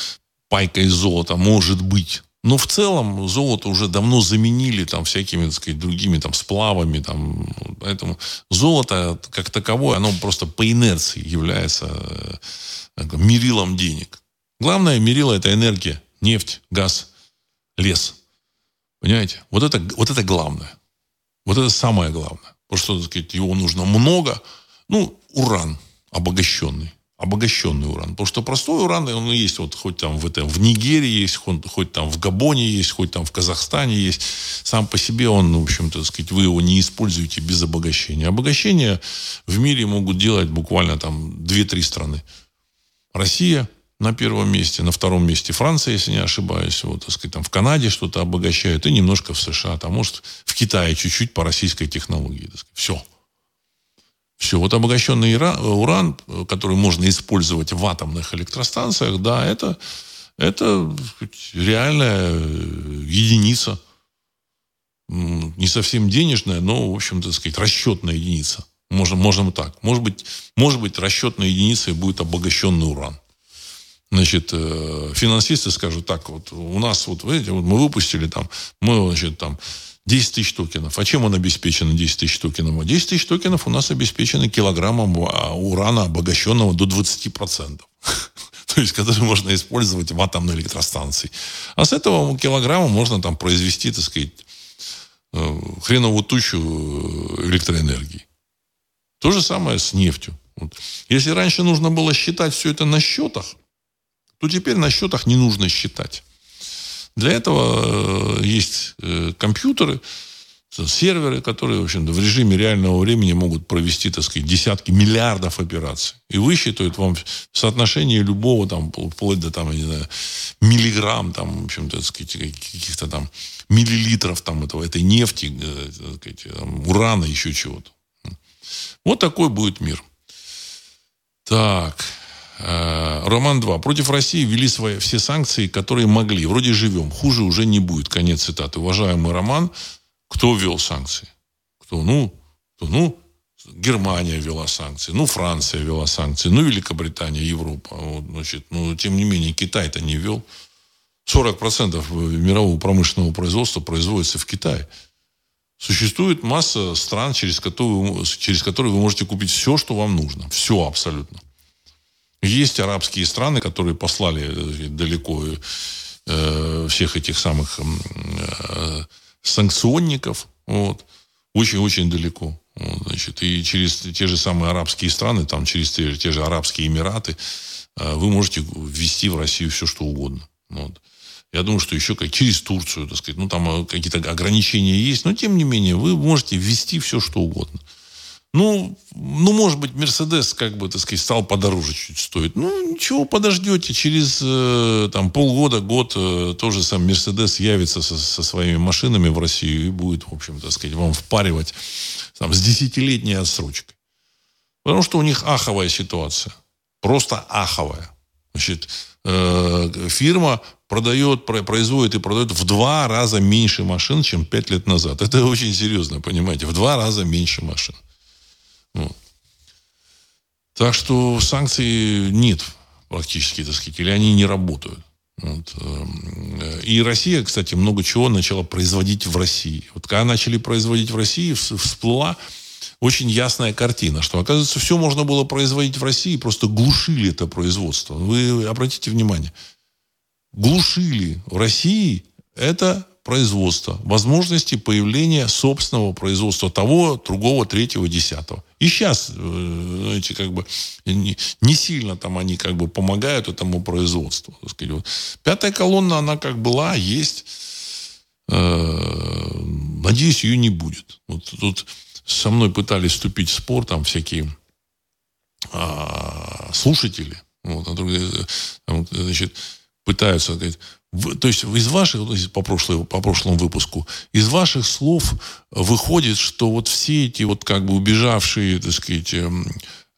пайка из золота может быть. Но в целом золото уже давно заменили там всякими, так сказать, другими там сплавами. Там, поэтому золото как таковое, оно просто по инерции является э, мерилом денег. Главное мерило это энергия, нефть, газ, лес. Понимаете? Вот это, вот это главное. Вот это самое главное. Потому что, так сказать, его нужно много. Ну, уран обогащенный обогащенный уран. Потому что простой уран, он есть вот хоть там в, этом, в Нигерии есть, хоть, хоть там в Габоне есть, хоть там в Казахстане есть. Сам по себе он, в общем-то, сказать, вы его не используете без обогащения. Обогащение в мире могут делать буквально там 2-3 страны. Россия на первом месте, на втором месте Франция, если не ошибаюсь, вот, так сказать, там в Канаде что-то обогащают, и немножко в США, там, может, в Китае чуть-чуть по российской технологии. Так сказать. Все. Все, вот обогащенный уран, который можно использовать в атомных электростанциях, да, это, это реальная единица. Не совсем денежная, но, в общем-то, сказать, расчетная единица. Можно, можем так. Может быть, может быть, расчетной единицей будет обогащенный уран. Значит, э, финансисты скажут так, вот у нас, вот, видите, вот мы выпустили там, мы, значит, там, 10 тысяч токенов. А чем он обеспечен, 10 тысяч токенов? 10 тысяч токенов у нас обеспечены килограммом а, урана, обогащенного до 20%. То есть, который можно использовать в атомной электростанции. А с этого килограмма можно там произвести, так сказать, э, хреновую тучу э, электроэнергии. То же самое с нефтью. Если раньше нужно было считать все это на счетах, то теперь на счетах не нужно считать. Для этого есть компьютеры, серверы, которые, в общем-то, в режиме реального времени могут провести, так сказать, десятки миллиардов операций. И высчитают вам в соотношении любого, там, вплоть до, там, не знаю, миллиграмм, там, в общем-то, так сказать, каких-то там миллилитров там, этого, этой нефти, э, так сказать, там, урана, еще чего-то. Вот такой будет мир. Так. Э, Роман 2. Против России ввели свои, все санкции, которые могли. Вроде живем. Хуже уже не будет. Конец цитаты. Уважаемый Роман, кто ввел санкции? Кто? Ну, кто? ну Германия ввела санкции, ну, Франция ввела санкции, ну, Великобритания, Европа. Вот, значит, ну, тем не менее, Китай-то не ввел. 40% мирового промышленного производства производится в Китае. Существует масса стран, через которые, через которые вы можете купить все, что вам нужно. Все абсолютно. Есть арабские страны, которые послали э, далеко э, всех этих самых э, санкционников, вот, очень-очень далеко. Вот, значит, и через те же самые арабские страны, там, через те, те же Арабские Эмираты, э, вы можете ввести в Россию все, что угодно. Вот. Я думаю, что еще как через Турцию, так сказать, ну, там э, какие-то ограничения есть, но, тем не менее, вы можете ввести все, что угодно. Ну, ну, может быть, Мерседес, как бы, так сказать, стал подороже чуть стоить. Ну, ничего, подождете. Через э, там, полгода, год э, тоже сам Мерседес явится со, со своими машинами в Россию и будет, в общем, так сказать, вам впаривать там, с десятилетней отсрочкой. Потому что у них аховая ситуация. Просто аховая. Значит, э, фирма продает, производит и продает в два раза меньше машин, чем пять лет назад. Это очень серьезно, понимаете? В два раза меньше машин. Вот. Так что санкций нет практически, так сказать, или они не работают. Вот. Эм, и Россия, кстати, много чего начала производить в России. Вот когда начали производить в России, всплыла очень ясная картина, что, оказывается, все можно было производить в России, просто глушили это производство. Вы обратите внимание, глушили в России это производства, возможности появления собственного производства того, другого, третьего, десятого. И сейчас, э, знаете, как бы не, сильно там они как бы помогают этому производству. Сказать. Вот. Пятая колонна, она как была, есть. Э, надеюсь, ее не будет. Вот тут со мной пытались вступить в спор там всякие а, слушатели. Вот, а значит, пытаются то есть из ваших, по, прошлой, по прошлому выпуску, из ваших слов выходит, что вот все эти вот как бы убежавшие, так сказать, эм,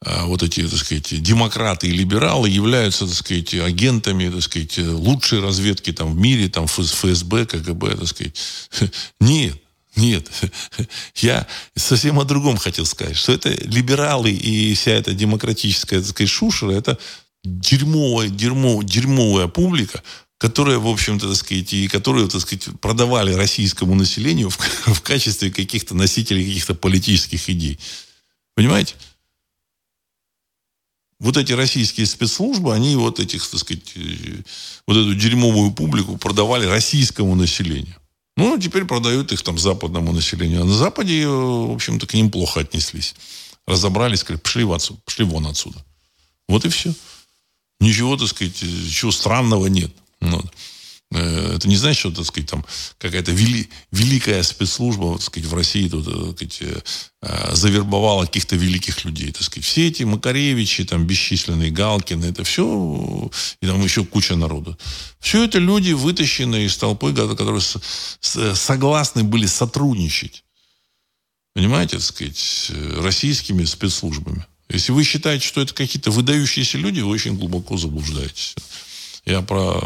а, вот эти, так сказать, демократы и либералы являются, так сказать, агентами, так сказать, лучшей разведки там в мире, там ФСБ, КГБ, так сказать. Нет, нет. Я совсем о другом хотел сказать, что это либералы и вся эта демократическая, так сказать, шушера, это дерьмовая, дерьмо, дерьмовая публика, которые, в общем-то, так сказать, и которые, так сказать, продавали российскому населению в, в качестве каких-то носителей каких-то политических идей. Понимаете? Вот эти российские спецслужбы, они вот этих, так сказать, э, вот эту дерьмовую публику продавали российскому населению. Ну, теперь продают их там западному населению. А на Западе, э, в общем-то, к ним плохо отнеслись. Разобрались, сказали, пошли, в отсюда, пошли вон отсюда. Вот и все. Ничего, так сказать, ничего странного нет. Вот. Э, это не значит, что, так сказать, там какая-то вели, великая спецслужба, так сказать, в России тут, э, так сказать, э, завербовала каких-то великих людей, так сказать. Все эти Макаревичи, там, бесчисленные Галкины, это все, и там еще куча народу. Все это люди, вытащенные из толпы, которые согласны были сотрудничать. Понимаете, так сказать, российскими спецслужбами. Если вы считаете, что это какие-то выдающиеся люди, вы очень глубоко заблуждаетесь. Я про...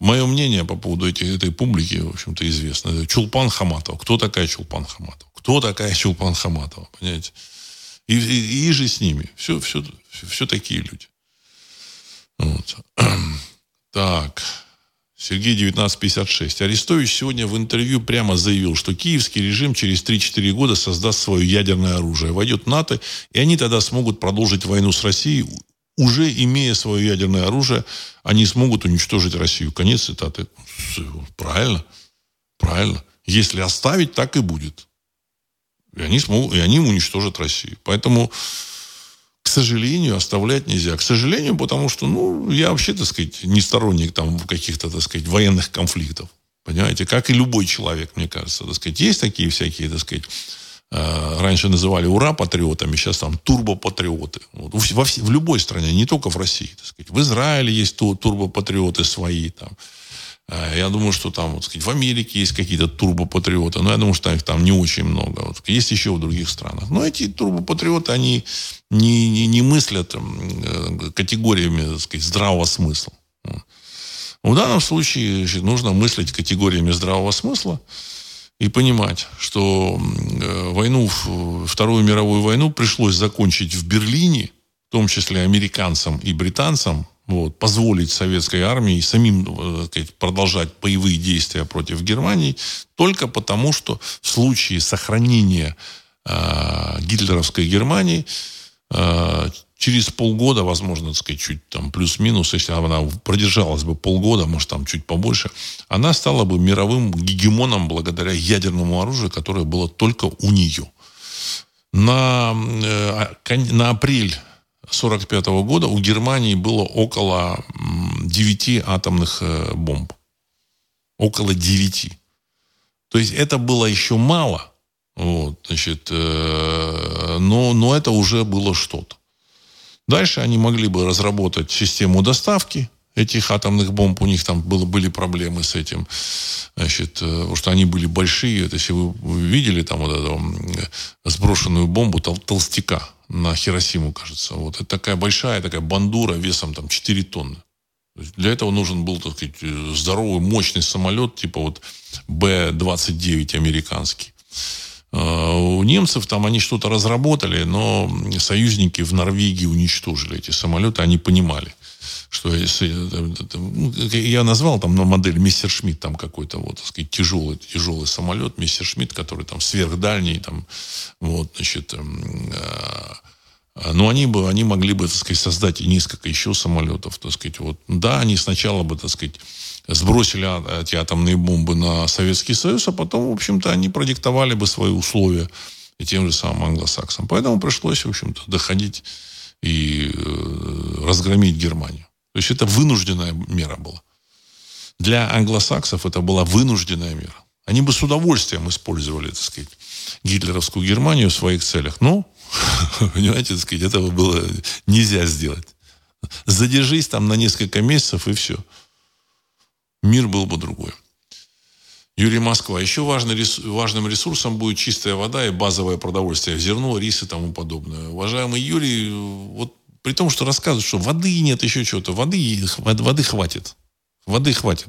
Мое мнение по поводу этой, этой публики, в общем-то, известно. Чулпан Хаматова. Кто такая Чулпан Хаматова? Кто такая Чулпан Хаматова? Понимаете? И, и, и же с ними. Все, все, все, все такие люди. Вот. Так. Сергей 1956. Арестович сегодня в интервью прямо заявил, что киевский режим через 3-4 года создаст свое ядерное оружие, войдет в НАТО, и они тогда смогут продолжить войну с Россией, уже имея свое ядерное оружие, они смогут уничтожить Россию. Конец цитаты. Правильно. Правильно. Если оставить, так и будет. И они, смогут, и они уничтожат Россию. Поэтому К сожалению, оставлять нельзя. К сожалению, потому что, ну, я вообще, так сказать, не сторонник там каких-то, так сказать, военных конфликтов. Понимаете, как и любой человек, мне кажется, так сказать, есть такие всякие, так сказать, раньше называли ура-патриотами, сейчас там турбопатриоты. Вот. Во, в любой стране, не только в России. Так сказать. В Израиле есть турбопатриоты свои. Там. Э, я думаю, что там, вот, сказать, в Америке есть какие-то турбопатриоты, но я думаю, что их там не очень много. Вот, есть еще в других странах. Но эти турбопатриоты, они не, не, не мыслят э, категориями так сказать, здравого смысла. В данном случае нужно мыслить категориями здравого смысла и понимать, что э, войну, Вторую мировую войну пришлось закончить в Берлине, в том числе американцам и британцам, вот, позволить советской армии самим э, сказать, продолжать боевые действия против Германии только потому, что в случае сохранения э, гитлеровской Германии через полгода, возможно, так сказать, чуть там плюс-минус, если она продержалась бы полгода, может, там чуть побольше, она стала бы мировым гегемоном благодаря ядерному оружию, которое было только у нее. На, э, на апрель 1945 года у Германии было около 9 атомных э, бомб. Около 9. То есть это было еще мало, вот, значит, э, но, но это уже было что-то. Дальше они могли бы разработать систему доставки этих атомных бомб. У них там было, были проблемы с этим. Значит, э, потому что они были большие. Это, если вы видели там вот эту сброшенную бомбу тол толстяка на Хиросиму, кажется. Вот. Это такая большая такая бандура весом там 4 тонны. Для этого нужен был, так сказать, здоровый, мощный самолет, типа вот Б-29 американский. Э, у немцев там они что-то разработали, но союзники в Норвегии уничтожили эти самолеты, они понимали, что если, э, ну, я назвал там на модель Мистер Шмидт там какой-то вот, так сказать, тяжелый, тяжелый самолет Мистер Шмидт, который там сверхдальний, там, вот, значит, эм, э, но они бы, они могли бы, так сказать, создать несколько еще самолетов, так сказать, вот, да, они сначала бы, так сказать, сбросили а, эти атомные бомбы на Советский Союз, а потом, в общем-то, они продиктовали бы свои условия и тем же самым англосаксам. Поэтому пришлось, в общем-то, доходить и э, разгромить Германию. То есть это вынужденная мера была. Для англосаксов это была вынужденная мера. Они бы с удовольствием использовали, так сказать, гитлеровскую Германию в своих целях. Но, понимаете, так сказать, этого было нельзя сделать. Задержись там на несколько месяцев и все мир был бы другой. Юрий Москва. Еще важным ресурсом будет чистая вода и базовое продовольствие. Зерно, рис и тому подобное. Уважаемый Юрий, вот при том, что рассказывают, что воды нет, еще чего-то. Воды, воды хватит. Воды хватит.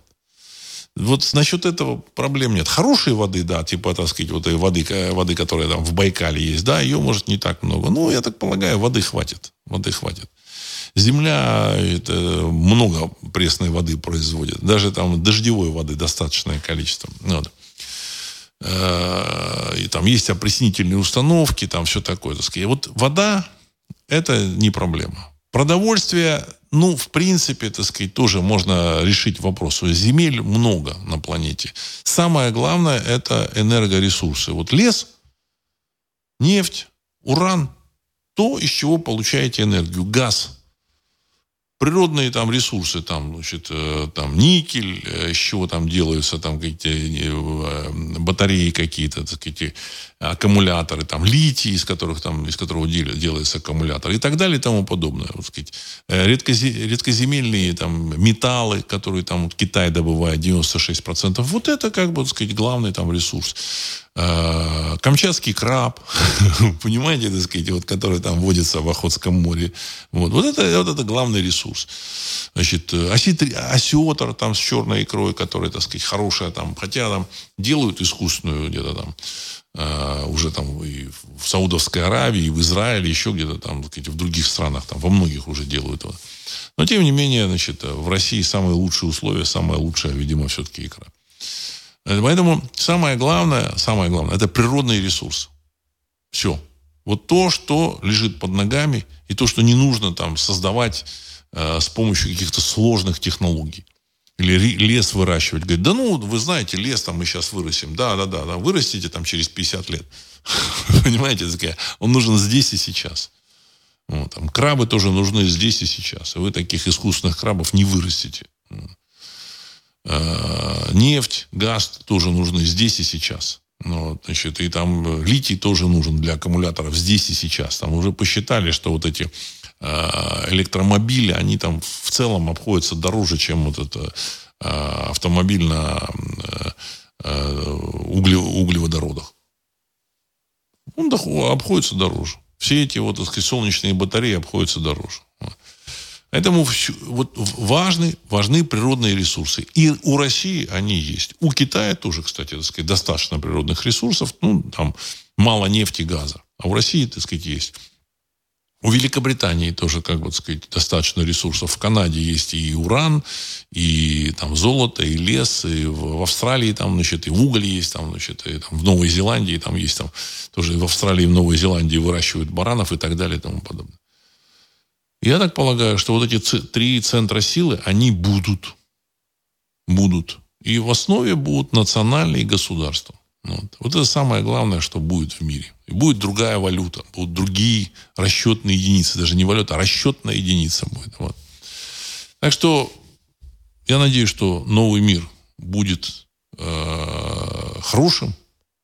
Вот насчет этого проблем нет. Хорошей воды, да, типа, так сказать, вот этой воды, воды, которая там в Байкале есть, да, ее может не так много. Ну, я так полагаю, воды хватит. Воды хватит. Земля это много пресной воды производит. Даже там дождевой воды достаточное количество. Вот. Э, и там есть опреснительные установки, там все такое. Так сказать. Вот вода это не проблема. Продовольствие, ну, в принципе, так сказать, тоже можно решить вопрос. Земель много на планете. Самое главное – это энергоресурсы. Вот лес, нефть, уран – то, из чего получаете энергию. Газ природные там ресурсы, там, значит, э, там никель, э, из чего там делаются там какие-то э, батареи какие-то, сказать, аккумуляторы, там литий, из которых там, из которого делается аккумулятор и так далее и тому подобное. Вот, сказать, редкоземельные там металлы, которые там вот, Китай добывает 96%. Вот это как бы, так сказать, главный там ресурс. Э, камчатский краб, понимаете, так сказать, вот, который там водится в Охотском море. Вот, вот, это, вот это главный ресурс. Значит, осетр, осетр там с черной икрой, который, так сказать, хорошая там, хотя там делают искусственную где-то там, э, уже там и в Саудовской Аравии, и в Израиле, еще где-то там, так сказать, в других странах, там во многих уже делают. Но, тем не менее, значит, в России самые лучшие условия, самая лучшая, видимо, все-таки икра. Поэтому самое главное, самое главное, это природный ресурс. Все. Вот то, что лежит под ногами, и то, что не нужно там создавать э, с помощью каких-то сложных технологий. Или лес выращивать. Говорит, да ну, вы знаете, лес там мы сейчас вырастим. Да, да, да, да, вырастите там через 50 лет. Понимаете, такая, он нужен здесь и сейчас. Вот, там, крабы тоже нужны здесь и сейчас. И вы таких искусственных крабов не вырастите. Э, нефть, газ тоже нужны здесь и сейчас. Ну, значит, и там э, литий тоже нужен для аккумуляторов здесь и сейчас. Там уже посчитали, что вот эти э, электромобили, они там в целом обходятся дороже, чем вот это автомобиль на угле, углеводородах. Он обходится дороже. Все эти вот, так сказать, солнечные батареи обходятся дороже. Поэтому вот важны, важны природные ресурсы. И у России они есть. У Китая тоже, кстати, так сказать, достаточно природных ресурсов. Ну, там мало нефти, газа. А у России, так сказать, есть. У Великобритании тоже, как бы сказать, достаточно ресурсов. В Канаде есть и уран, и там золото, и лес, и в, Австралии там, значит, и уголь есть, там, значит, и там в Новой Зеландии там есть там тоже в Австралии, и в Новой Зеландии выращивают баранов и так далее и тому подобное. Я так полагаю, что вот эти три центра силы, они будут. Будут. И в основе будут национальные государства. Вот. вот это самое главное, что будет в мире. И будет другая валюта, будут другие расчетные единицы. Даже не валюта, а расчетная единица будет. Вот. Так что я надеюсь, что новый мир будет э, хорошим.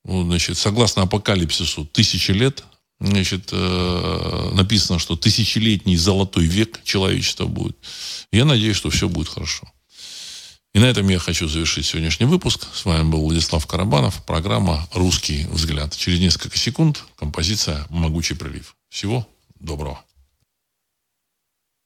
Ну, значит, согласно апокалипсису, тысячи лет значит, э, написано, что тысячелетний золотой век человечества будет. Я надеюсь, что все будет хорошо. И на этом я хочу завершить сегодняшний выпуск. С вами был Владислав Карабанов. Программа «Русский взгляд». Через несколько секунд композиция «Могучий прилив». Всего доброго.